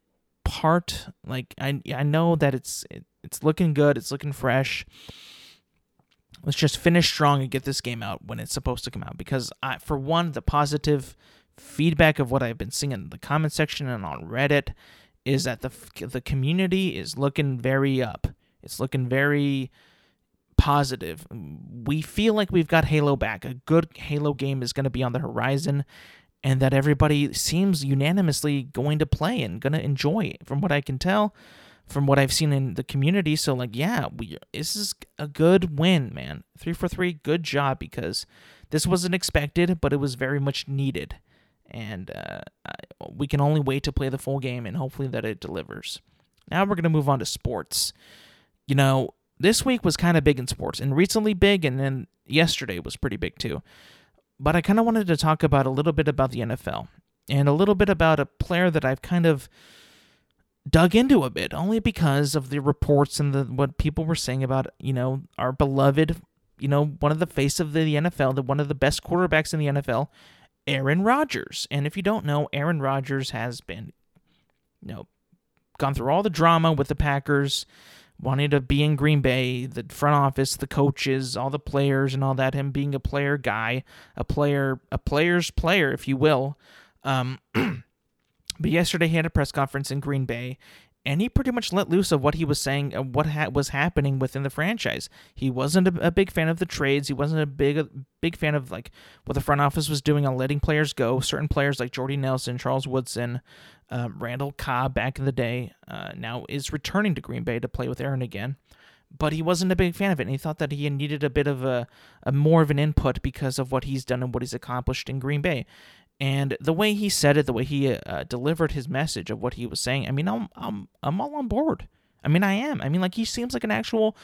part. Like I I know that it's it, it's looking good, it's looking fresh. let's just finish strong and get this game out when it's supposed to come out. Because I, for one, the positive feedback of what I've been seeing in the comment section and on Reddit is that the the community is looking very up. It's looking very positive. We feel like we've got Halo back. A good Halo game is going to be on the horizon and that everybody seems unanimously going to play and going to enjoy from what I can tell from what I've seen in the community. So like, yeah, we this is a good win, man. 3 for 3, good job because this wasn't expected, but it was very much needed. And uh, we can only wait to play the full game and hopefully that it delivers. Now we're going to move on to sports. You know, this week was kind of big in sports and recently big and then yesterday was pretty big too. But I kind of wanted to talk about a little bit about the NFL and a little bit about a player that I've kind of dug into a bit only because of the reports and the what people were saying about you know our beloved you know one of the face of the NFL the one of the best quarterbacks in the NFL Aaron Rodgers. And if you don't know Aaron Rodgers has been you know gone through all the drama with the Packers wanting to be in Green Bay the front office the coaches all the players and all that him being a player guy a player a player's player if you will. Um But yesterday he had a press conference in Green Bay, and he pretty much let loose of what he was saying, of what ha- was happening within the franchise. He wasn't a, a, big fan of the trades. He wasn't a big a big fan of like what the front office was doing on letting players go. Certain players like Jordy Nelson, Charles Woodson, uh, Randall Cobb back in the day, uh, now is returning to Green Bay to play with Aaron again. But he wasn't a big fan of it, and he thought that he needed a bit of a, a more of an input because of what he's done and what he's accomplished in Green Bay. And the way he said it, the way he uh, delivered his message of what he was saying, I mean, I'm I'm I'm all on board. I mean, I am. I mean, like he seems like an actual,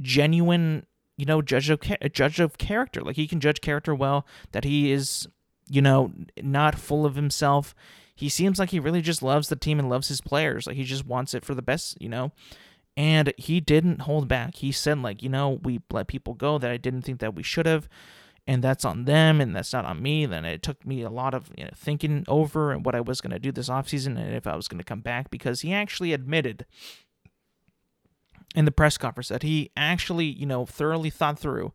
genuine, you know, judge of judge of character. Like he can judge character well. That he is, you know, not full of himself. He seems like he really just loves the team and loves his players. Like he just wants it for the best, you know. And he didn't hold back. He said, like, you know, we let people go that I didn't think that we should have and that's on them and that's not on me then it took me a lot of you know, thinking over and what i was going to do this offseason and if i was going to come back because he actually admitted in the press conference that he actually you know thoroughly thought through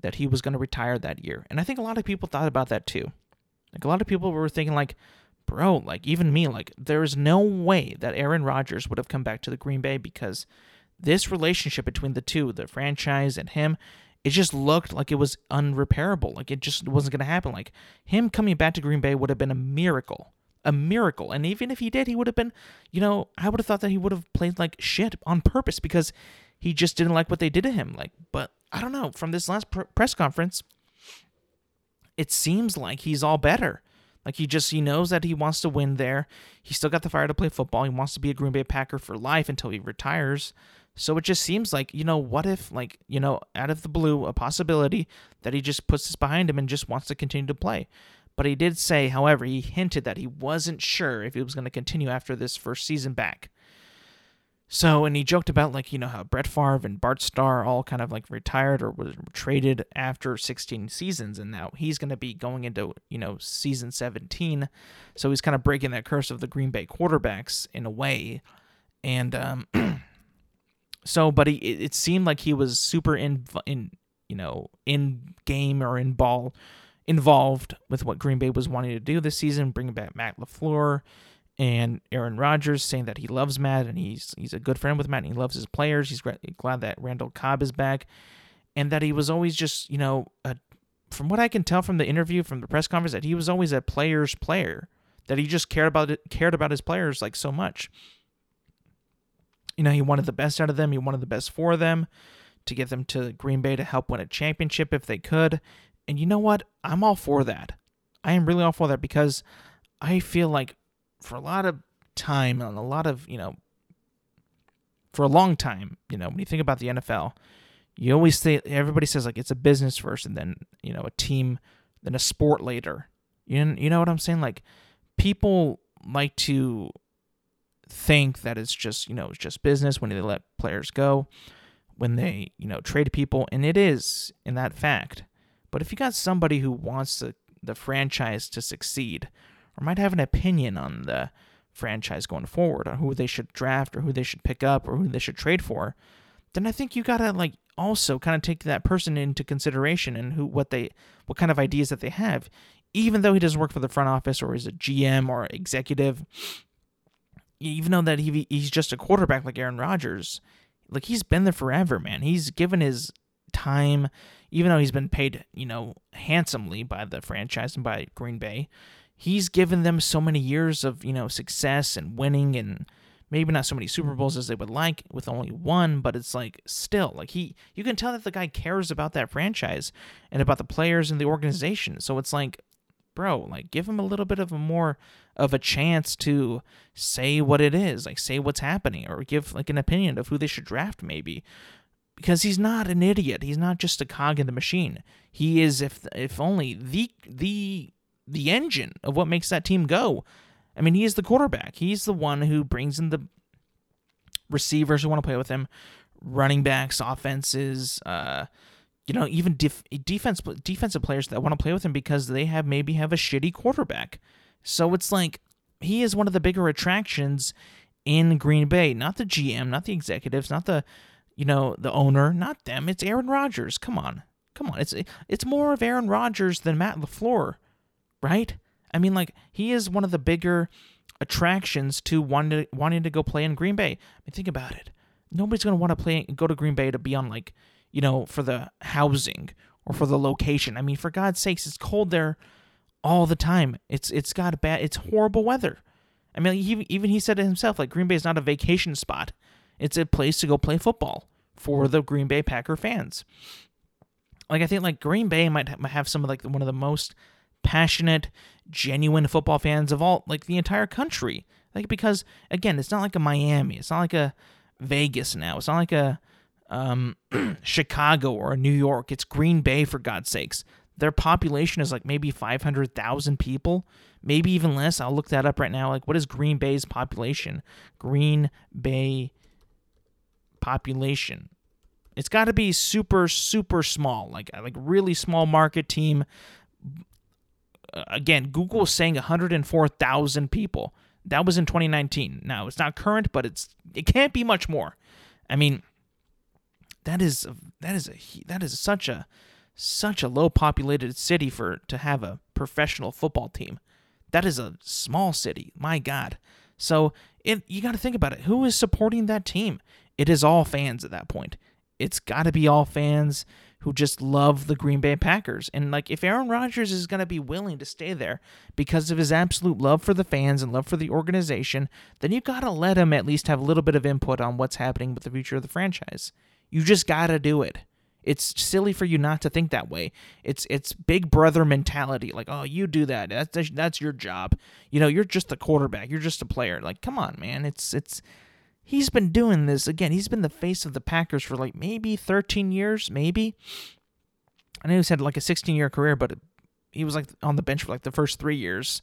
that he was going to retire that year. And i think a lot of people thought about that too. Like a lot of people were thinking like bro like even me like there is no way that aaron rodgers would have come back to the green bay because this relationship between the two the franchise and him it just looked like it was unrepairable. Like it just wasn't going to happen. Like him coming back to Green Bay would have been a miracle. A miracle. And even if he did, he would have been, you know, I would have thought that he would have played like shit on purpose because he just didn't like what they did to him. Like, but I don't know. From this last pr- press conference, it seems like he's all better. Like he just he knows that he wants to win there. He still got the fire to play football. He wants to be a Green Bay Packer for life until he retires. So it just seems like, you know, what if, like, you know, out of the blue, a possibility that he just puts this behind him and just wants to continue to play. But he did say, however, he hinted that he wasn't sure if he was going to continue after this first season back. So, and he joked about, like, you know, how Brett Favre and Bart Starr all kind of like retired or were traded after 16 seasons. And now he's going to be going into, you know, season 17. So he's kind of breaking that curse of the Green Bay quarterbacks in a way. And, um, so, but he, it seemed like he was super in, in, you know, in game or in ball involved with what Green Bay was wanting to do this season, bringing back Matt LaFleur and Aaron Rodgers, saying that he loves Matt and he's he's a good friend with Matt and he loves his players. He's glad that Randall Cobb is back, and that he was always just, you know, a, from what I can tell from the interview, from the press conference, that he was always a player's player. That he just cared about it, cared about his players like so much. You know, he wanted the best out of them. He wanted the best for them to get them to Green Bay to help win a championship if they could. And you know what? I'm all for that. I am really all for that because I feel like for a lot of time and a lot of, you know, for a long time, you know, when you think about the NFL, you always say everybody says like it's a business first and then, you know, a team, then a sport later. You you know what I'm saying? Like people like to think that it's just you know it's just business when they let players go when they you know trade people and it is in that fact. But if you got somebody who wants the, the franchise to succeed or might have an opinion on the franchise going forward on who they should draft or who they should pick up or who they should trade for then i think you gotta like also kind of take that person into consideration and who what they what kind of ideas that they have. Even though he doesn't work for the front office or is a GM or executive even though that he he's just a quarterback like Aaron Rodgers like he's been there forever man he's given his time even though he's been paid you know handsomely by the franchise and by Green Bay he's given them so many years of you know success and winning and maybe not so many Super Bowls mm-hmm. as they would like with only one, but it's like still like he you can tell that the guy cares about that franchise and about the players and the organization. So it's like bro, like give him a little bit of a more of a chance to say what it is, like say what's happening or give like an opinion of who they should draft maybe. Because he's not an idiot. He's not just a cog in the machine. He is if if only the the the engine of what makes that team go. I mean, he is the quarterback. He's the one who brings in the receivers who want to play with him, running backs, offenses, uh, you know, even def- defense defensive players that want to play with him because they have maybe have a shitty quarterback. So it's like he is one of the bigger attractions in Green Bay, not the GM, not the executives, not the you know the owner, not them. It's Aaron Rodgers. Come on, come on. It's it's more of Aaron Rodgers than Matt LaFleur, right? I mean, like he is one of the bigger attractions to wanting to, wanting to go play in Green Bay. I mean, think about it. Nobody's gonna want to play go to Green Bay to be on like you know for the housing or for the location. I mean, for God's sakes, it's cold there all the time. It's it's got a bad. It's horrible weather. I mean, he, even he said it himself. Like Green Bay is not a vacation spot. It's a place to go play football for the Green Bay Packer fans. Like I think like Green Bay might have some of like one of the most passionate, genuine football fans of all, like the entire country. Like, because again, it's not like a Miami, it's not like a Vegas now, it's not like a um, Chicago or New York. It's Green Bay, for God's sakes. Their population is like maybe 500,000 people, maybe even less. I'll look that up right now. Like, what is Green Bay's population? Green Bay population. It's got to be super, super small, like uh, like really small market team uh, again, Google is saying 104,000 people. That was in 2019. Now it's not current, but it's it can't be much more. I mean, that is that is a that is such a such a low populated city for to have a professional football team. That is a small city. My God. So it you got to think about it. Who is supporting that team? It is all fans at that point. It's got to be all fans who just love the Green Bay Packers. And like if Aaron Rodgers is going to be willing to stay there because of his absolute love for the fans and love for the organization, then you got to let him at least have a little bit of input on what's happening with the future of the franchise. You just got to do it. It's silly for you not to think that way. It's it's big brother mentality. Like, oh, you do that. That's that's your job. You know, you're just a quarterback. You're just a player. Like, come on, man. It's it's he's been doing this again. He's been the face of the Packers for like maybe 13 years, maybe. I know he's had like a 16 year career, but he was like on the bench for like the first three years.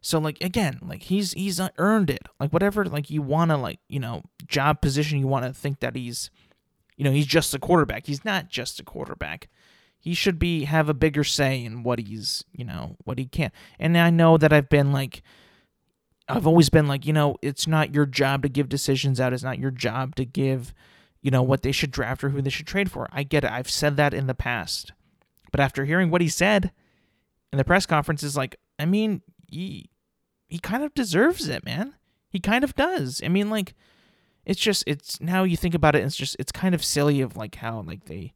So like again, like he's he's earned it. Like whatever like you want to like you know job position you want to think that he's, you know he's just a quarterback. He's not just a quarterback. He should be have a bigger say in what he's you know what he can't. And I know that I've been like I've always been like, you know, it's not your job to give decisions out. It's not your job to give, you know, what they should draft or who they should trade for. I get it. I've said that in the past. But after hearing what he said in the press conference, is like, I mean, he he kind of deserves it, man. He kind of does. I mean, like, it's just it's now you think about it, it's just it's kind of silly of like how like they,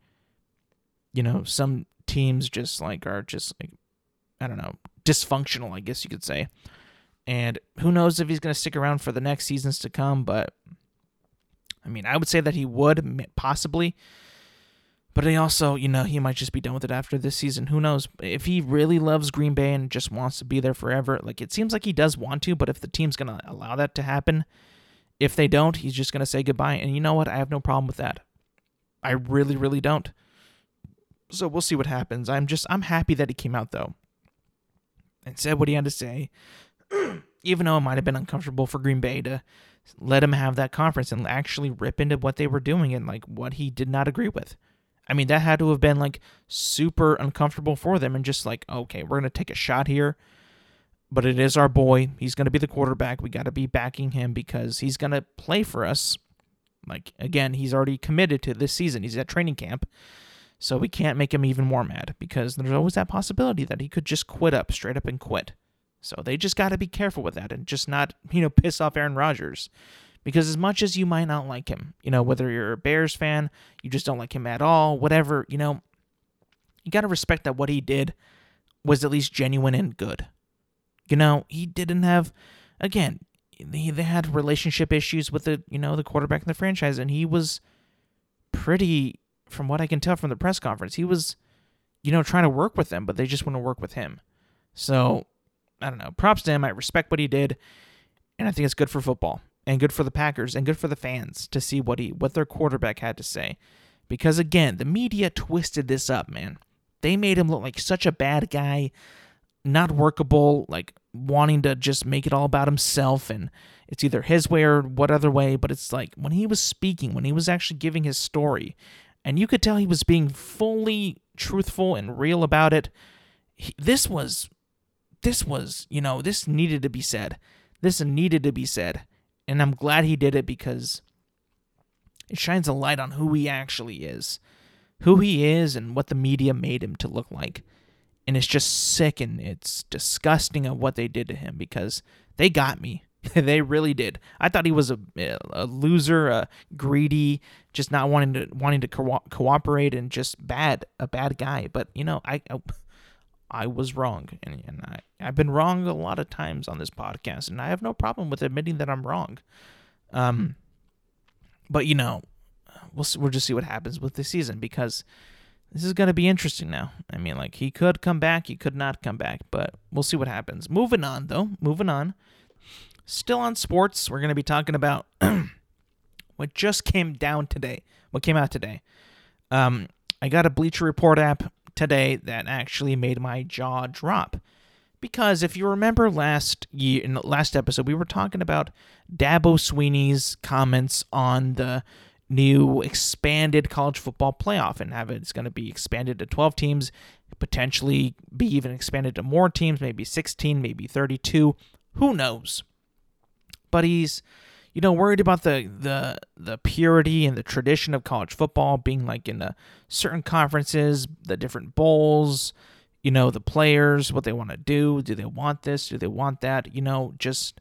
you know, some teams just like are just like, I don't know, dysfunctional. I guess you could say and who knows if he's going to stick around for the next seasons to come, but I mean, I would say that he would possibly. But he also, you know, he might just be done with it after this season. Who knows? If he really loves Green Bay and just wants to be there forever, like it seems like he does want to, but if the team's going to allow that to happen, if they don't, he's just going to say goodbye. And you know what? I have no problem with that. I really, really don't. So we'll see what happens. I'm just, I'm happy that he came out though and said what he had to say. even though it might have been uncomfortable for Green Bay to let him have that conference and actually rip into what they were doing and like what he did not agree with. I mean, that had to have been like super uncomfortable for them and just like, okay, we're going to take a shot here. But it is our boy. He's going to be the quarterback. We got to be backing him because he's going to play for us Like again, he's already committed to this season. He's at training camp. So we can't make him even more mad because there's always that possibility that he could just quit up, straight up and quit. So they just got to be careful with that and just not, you know, piss off Aaron Rodgers. Because as much as you might not like him, you know, whether you're a Bears fan, you just don't like him at all, whatever, you know, you got to respect that what he did was at least genuine and good. You know, he didn't have, again, they, they had relationship issues with the, you know, the quarterback in the franchise, and he was pretty, from what I can tell from the press conference, he was, you know, trying to work with them, but they just to work with him. So, I don't know. Props to him. I respect what he did, and I think it's good for football and good for the Packers and good for the fans to see what he what their quarterback had to say. Because again, the media twisted this up, man. They made him look like such a bad guy, not workable, like wanting to just make it all about himself and it's either his way or what other way, but it's like when he was speaking, when he was actually giving his story, and you could tell he was being fully truthful and real about it. He, this was this was, you know, this needed to be said. This needed to be said. And I'm glad he did it because it shines a light on who he actually is who he is and what the media made him to look like. And it's just sick and it's disgusting of what they did to him because they got me. they really did. I thought he was a, a loser, a greedy, just not wanting to wanting to co- cooperate and just bad, a bad guy. But you know, I I, I was wrong, and, and I I've been wrong a lot of times on this podcast, and I have no problem with admitting that I'm wrong. Um, but you know, we'll we'll just see what happens with the season because this is going to be interesting now. I mean, like he could come back, he could not come back, but we'll see what happens. Moving on though, moving on. Still on sports, we're going to be talking about what just came down today. What came out today? Um, I got a Bleacher Report app today that actually made my jaw drop. Because if you remember last year in the last episode, we were talking about Dabo Swinney's comments on the new expanded college football playoff and have it, it's going to be expanded to 12 teams, potentially be even expanded to more teams, maybe 16, maybe 32, who knows. But he's you know worried about the the the purity and the tradition of college football being like in the certain conferences, the different bowls, you know, the players, what they want to do, do they want this, do they want that, you know, just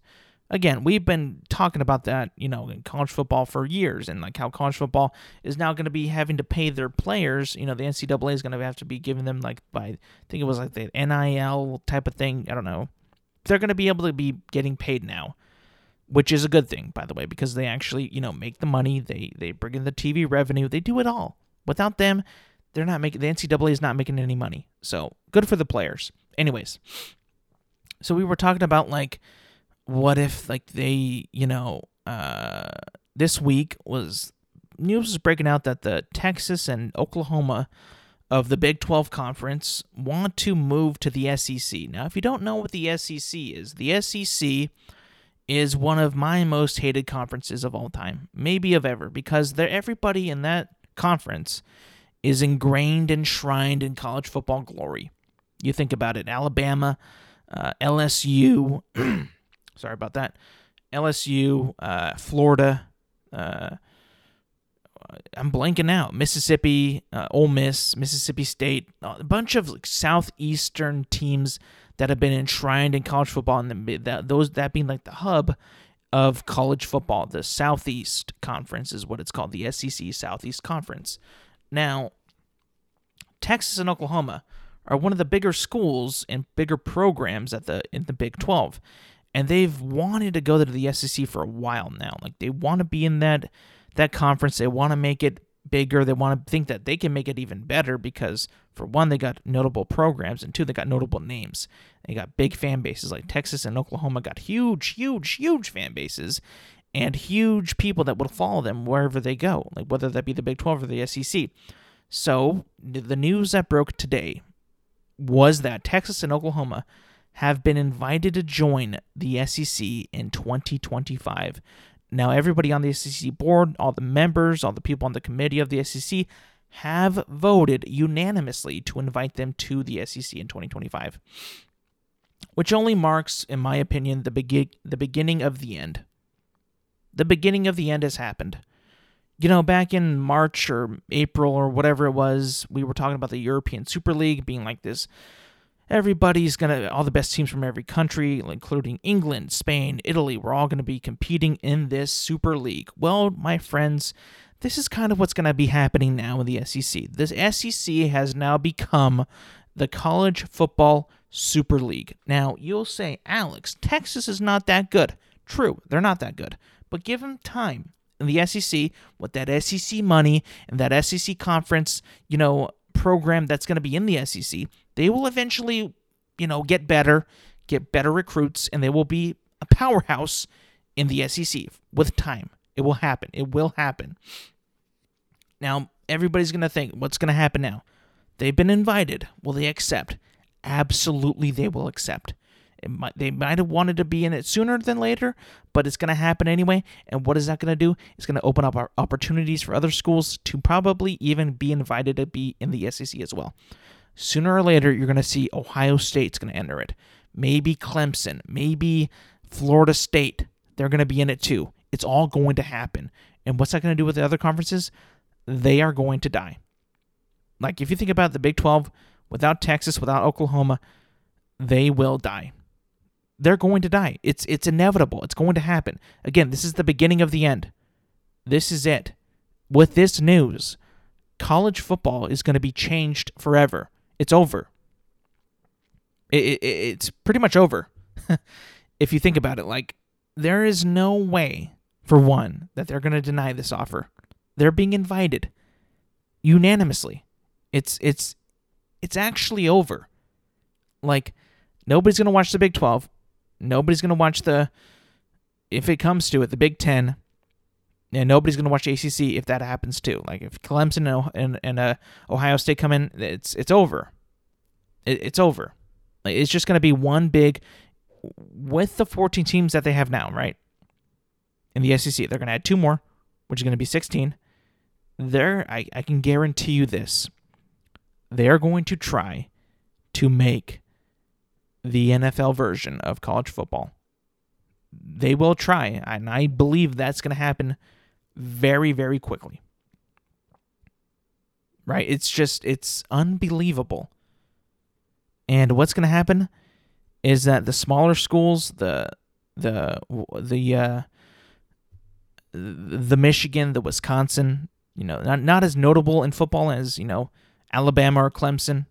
again, we've been talking about that, you know, in college football for years, and like how college football is now going to be having to pay their players. You know, the NCAA is going to have to be giving them like by I think it was like the NIL type of thing. I don't know. They're going to be able to be getting paid now, which is a good thing, by the way, because they actually you know make the money. They they bring in the TV revenue. They do it all. Without them, they're not making the NCAA is not making any money. So good for the players. Anyways, so we were talking about like what if like they you know uh this week was news was breaking out that the Texas and Oklahoma of the Big 12 conference want to move to the SEC. Now, if you don't know what the SEC is, the SEC is one of my most hated conferences of all time, maybe of ever, because they everybody in that conference is ingrained, enshrined in college football glory. You think about it Alabama, uh, LSU, Sorry about that. LSU, uh, Florida. Uh, I'm blanking out. Mississippi, uh, Ole Miss, Mississippi State, a bunch of like, southeastern teams that have been enshrined in college football, and the, that those that being like the hub of college football. The Southeast Conference is what it's called, the SEC Southeast Conference. Now, Texas and Oklahoma are one of the bigger schools and bigger programs at the in the Big 12 and they've wanted to go to the SEC for a while now. Like they want to be in that that conference. They want to make it bigger. They want to think that they can make it even better because for one, they got notable programs, and two, they got notable names. They got big fan bases like Texas and Oklahoma got huge, huge, huge fan bases and huge people that will follow them wherever they go, like whether that be the Big 12 or the SEC. So the news that broke today was that Texas and Oklahoma have been invited to join the SEC in 2025. Now, everybody on the SEC board, all the members, all the people on the committee of the SEC have voted unanimously to invite them to the SEC in 2025, which only marks, in my opinion, the, begin- the beginning of the end. The beginning of the end has happened. you know, back in March or April or whatever it was, we were talking about the European Super League being like this. Everybody's going to, all the best teams from every country, including England, Spain, Italy, we're all going to be competing in this Super League. Well, my friends, this is kind of what's going to be happening now in the SEC. This SEC has now become the college football Super League. Now, you'll say, Alex, Texas is not that good. True, they're not that good. But give them time the SEC with that SEC money and that SEC conference, you know, program that's going to be in the SEC, they will eventually, you know, get better, get better recruits, and they will be a powerhouse in the SEC with time. It will happen. It will happen. Now, everybody's going to think, what's going to happen now? They've been invited. Will they accept? Absolutely, they will accept. Might, they might have wanted to be in it sooner than later, but it's going to happen anyway. And what is that going to do? It's going to open up opportunities for other schools to probably even be invited to be in the SEC as well. Sooner or later, you're going to see Ohio State's going to enter it. Maybe Clemson, maybe Florida State. They're going to be in it too. It's all going to happen. And what's that going to do with the other conferences? They are going to die. Like if you think about the Big 12, without Texas, without Oklahoma, they will die they're going to die. It's it's inevitable. It's going to happen. Again, this is the beginning of the end. This is it. With this news, college football is going to be changed forever. It's over. It, it, it's pretty much over. if you think about it, like there is no way, for one, that they're going to deny this offer. They're being invited unanimously. It's it's it's actually over. Like nobody's going to watch the Big 12. Nobody's going to watch the, if it comes to it, the Big Ten, and nobody's going to watch ACC if that happens too. Like if Clemson and and, and uh, Ohio State come in, it's it's over. It, it's over. Like, it's just going to be one big, with the 14 teams that they have now, right? In the SEC, they're going to add two more, which is going to be 16. There, I, I can guarantee you this. They are going to try to make the NFL version of college football. They will try, and I believe that's going to happen very, very quickly. Right? It's just, it's unbelievable. And what's going to happen is that the smaller schools, the, the, the, uh, the Michigan, the Wisconsin, you know, not, not as notable in football as, you know, Alabama or Clemson,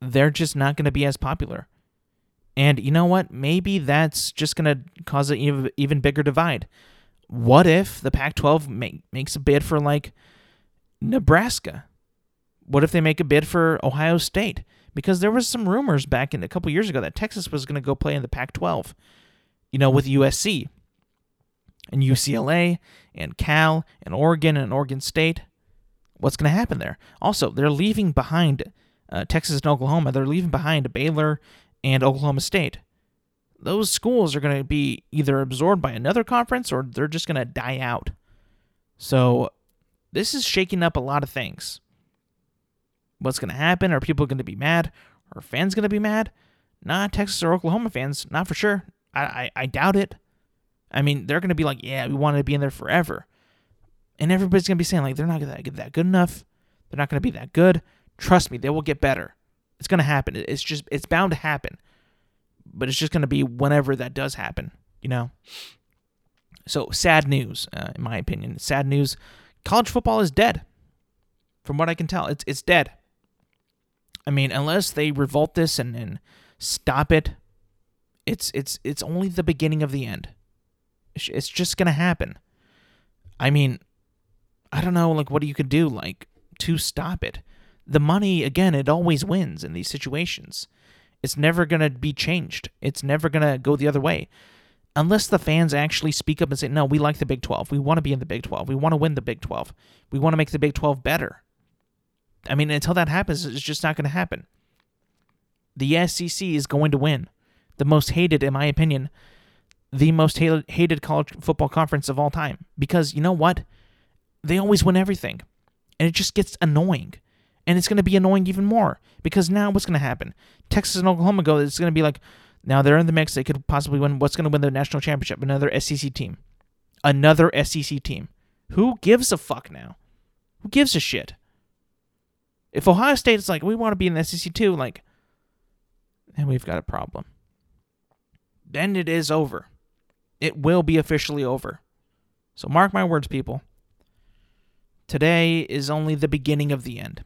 they're just not going to be as popular. And you know what? Maybe that's just going to cause an even, even bigger divide. What if the Pac 12 make, makes a bid for like Nebraska? What if they make a bid for Ohio State? Because there was some rumors back in a couple years ago that Texas was going to go play in the Pac 12, you know, with USC and UCLA and Cal and Oregon and Oregon State. What's going to happen there? Also, they're leaving behind uh, Texas and Oklahoma. They're leaving behind Baylor and Oklahoma State. Those schools are going to be either absorbed by another conference or they're just going to die out. So, this is shaking up a lot of things. What's going to happen? Are people going to be mad? Are fans going to be mad? Not Texas or Oklahoma fans, not for sure. I, I, I doubt it. I mean, they're going to be like, yeah, we wanted to be in there forever. And everybody's going to be saying, like, they're not that, that good enough. They're not going to be that good. Trust me, they will get better. It's going to happen. It's just it's bound to happen. But it's just going to be whenever that does happen, you know. So sad news, uh, in my opinion. Sad news. College football is dead. From what I can tell, it's it's dead. I mean, unless they revolt this and, and stop it, it's it's it's only the beginning of the end. It's just gonna happen. I mean, I don't know, like what you could do, like to stop it the money again it always wins in these situations it's never going to be changed. It's never going to go the other way. Unless the fans actually speak up and say no we like the big 12 we want to be in the big 12 we want to win the big 12 we want to make the big 12 better. I mean until that happens it's just not going to happen. The sec is going to win. The most hated in my opinion the most hated college football conference of all time. Because you know what? They always win everything. And it just gets annoying and it's going to be annoying even more because now what's going to happen? Texas and Oklahoma go. It's going to be like now they're in the mix. They could possibly win. What's going to win the national championship? Another SEC team, another SEC team. Who gives a fuck now? Who gives a shit? If Ohio State is like, we want to be in the SEC too, like, then we've got a problem. Then it is over. It will be officially over. So mark my words, people. Today is only the beginning of the end.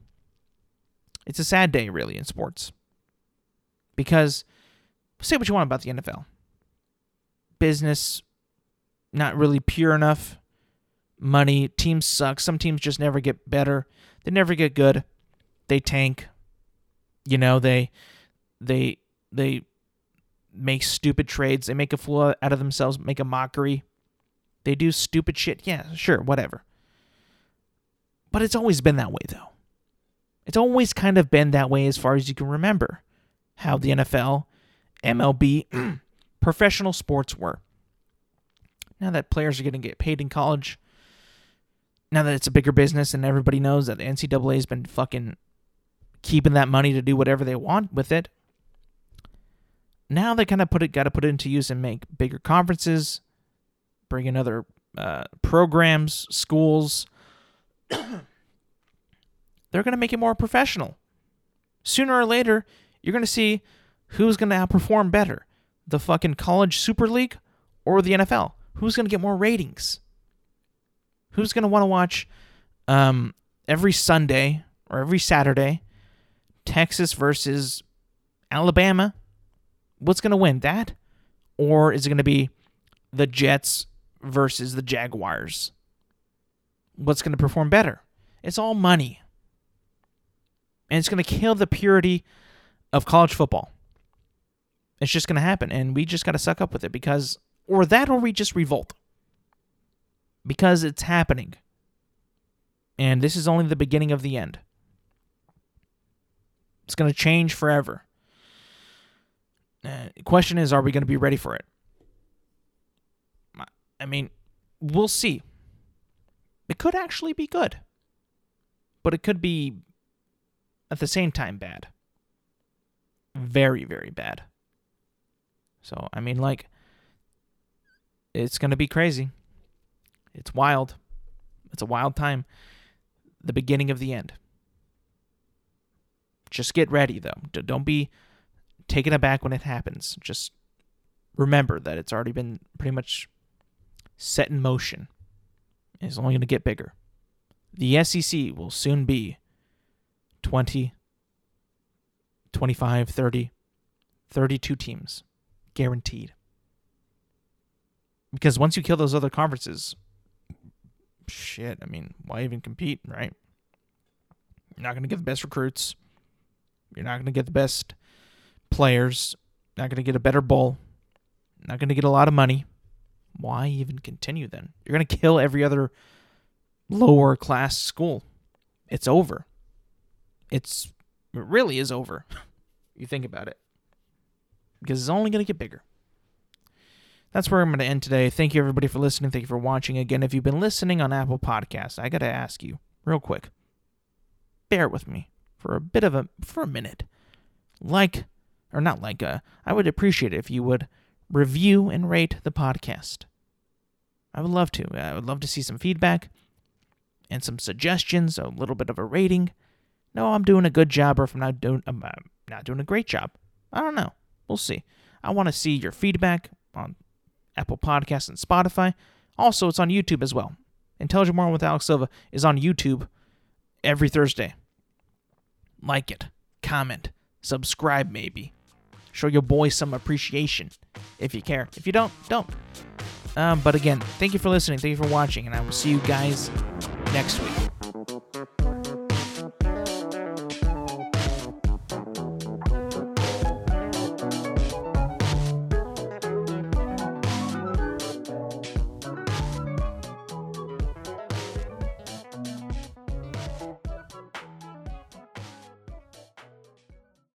It's a sad day, really, in sports. Because, say what you want about the NFL. Business, not really pure enough. Money, teams suck. Some teams just never get better. They never get good. They tank. You know, they they they make stupid trades. They make a fool out of themselves, make a mockery. They do stupid shit. Yeah, sure, whatever. But it's always been that way, though. It's always kind of been that way as far as you can remember how the NFL, MLB, professional sports were. Now that players are going to get paid in college, now that it's a bigger business and everybody knows that the NCAA has been fucking keeping that money to do whatever they want with it, now they kind of put it, got to put it into use and make bigger conferences, bring in other uh, programs, schools. They're going to make it more professional. Sooner or later, you're going to see who's going to outperform better the fucking college super league or the NFL. Who's going to get more ratings? Who's going to want to watch um, every Sunday or every Saturday Texas versus Alabama what's going to win? That? Or is it going to be the Jets versus the Jaguars? What's going to perform better? It's all money. And it's going to kill the purity of college football. It's just going to happen. And we just got to suck up with it because, or that, or we just revolt. Because it's happening. And this is only the beginning of the end. It's going to change forever. Uh, question is, are we going to be ready for it? I mean, we'll see. It could actually be good, but it could be at the same time bad. Very, very bad. So, I mean, like, it's going to be crazy. It's wild. It's a wild time. The beginning of the end. Just get ready, though. Don't be taken aback when it happens. Just remember that it's already been pretty much set in motion. It's only going to get bigger. The SEC will soon be 20, 25, 30, 32 teams. Guaranteed. Because once you kill those other conferences, shit, I mean, why even compete, right? You're not going to get the best recruits. You're not going to get the best players, not going to get a better bowl, not going to get a lot of money. Why even continue then? You're going to kill every other lower class school. It's over. It's it really is over. you think about it. Because it's only going to get bigger. That's where I'm going to end today. Thank you everybody for listening. Thank you for watching. Again, if you've been listening on Apple Podcasts, I got to ask you real quick. Bear with me for a bit of a for a minute. Like or not like uh, I would appreciate it if you would review and rate the podcast. I would love to. I would love to see some feedback and some suggestions, a little bit of a rating. No, I'm doing a good job, or if I'm not doing, I'm not doing a great job. I don't know. We'll see. I want to see your feedback on Apple Podcasts and Spotify. Also, it's on YouTube as well. Intelligent Moron with Alex Silva is on YouTube every Thursday. Like it, comment, subscribe, maybe. Show your boy some appreciation if you care. If you don't, don't. Um, but again, thank you for listening. Thank you for watching, and I will see you guys next week.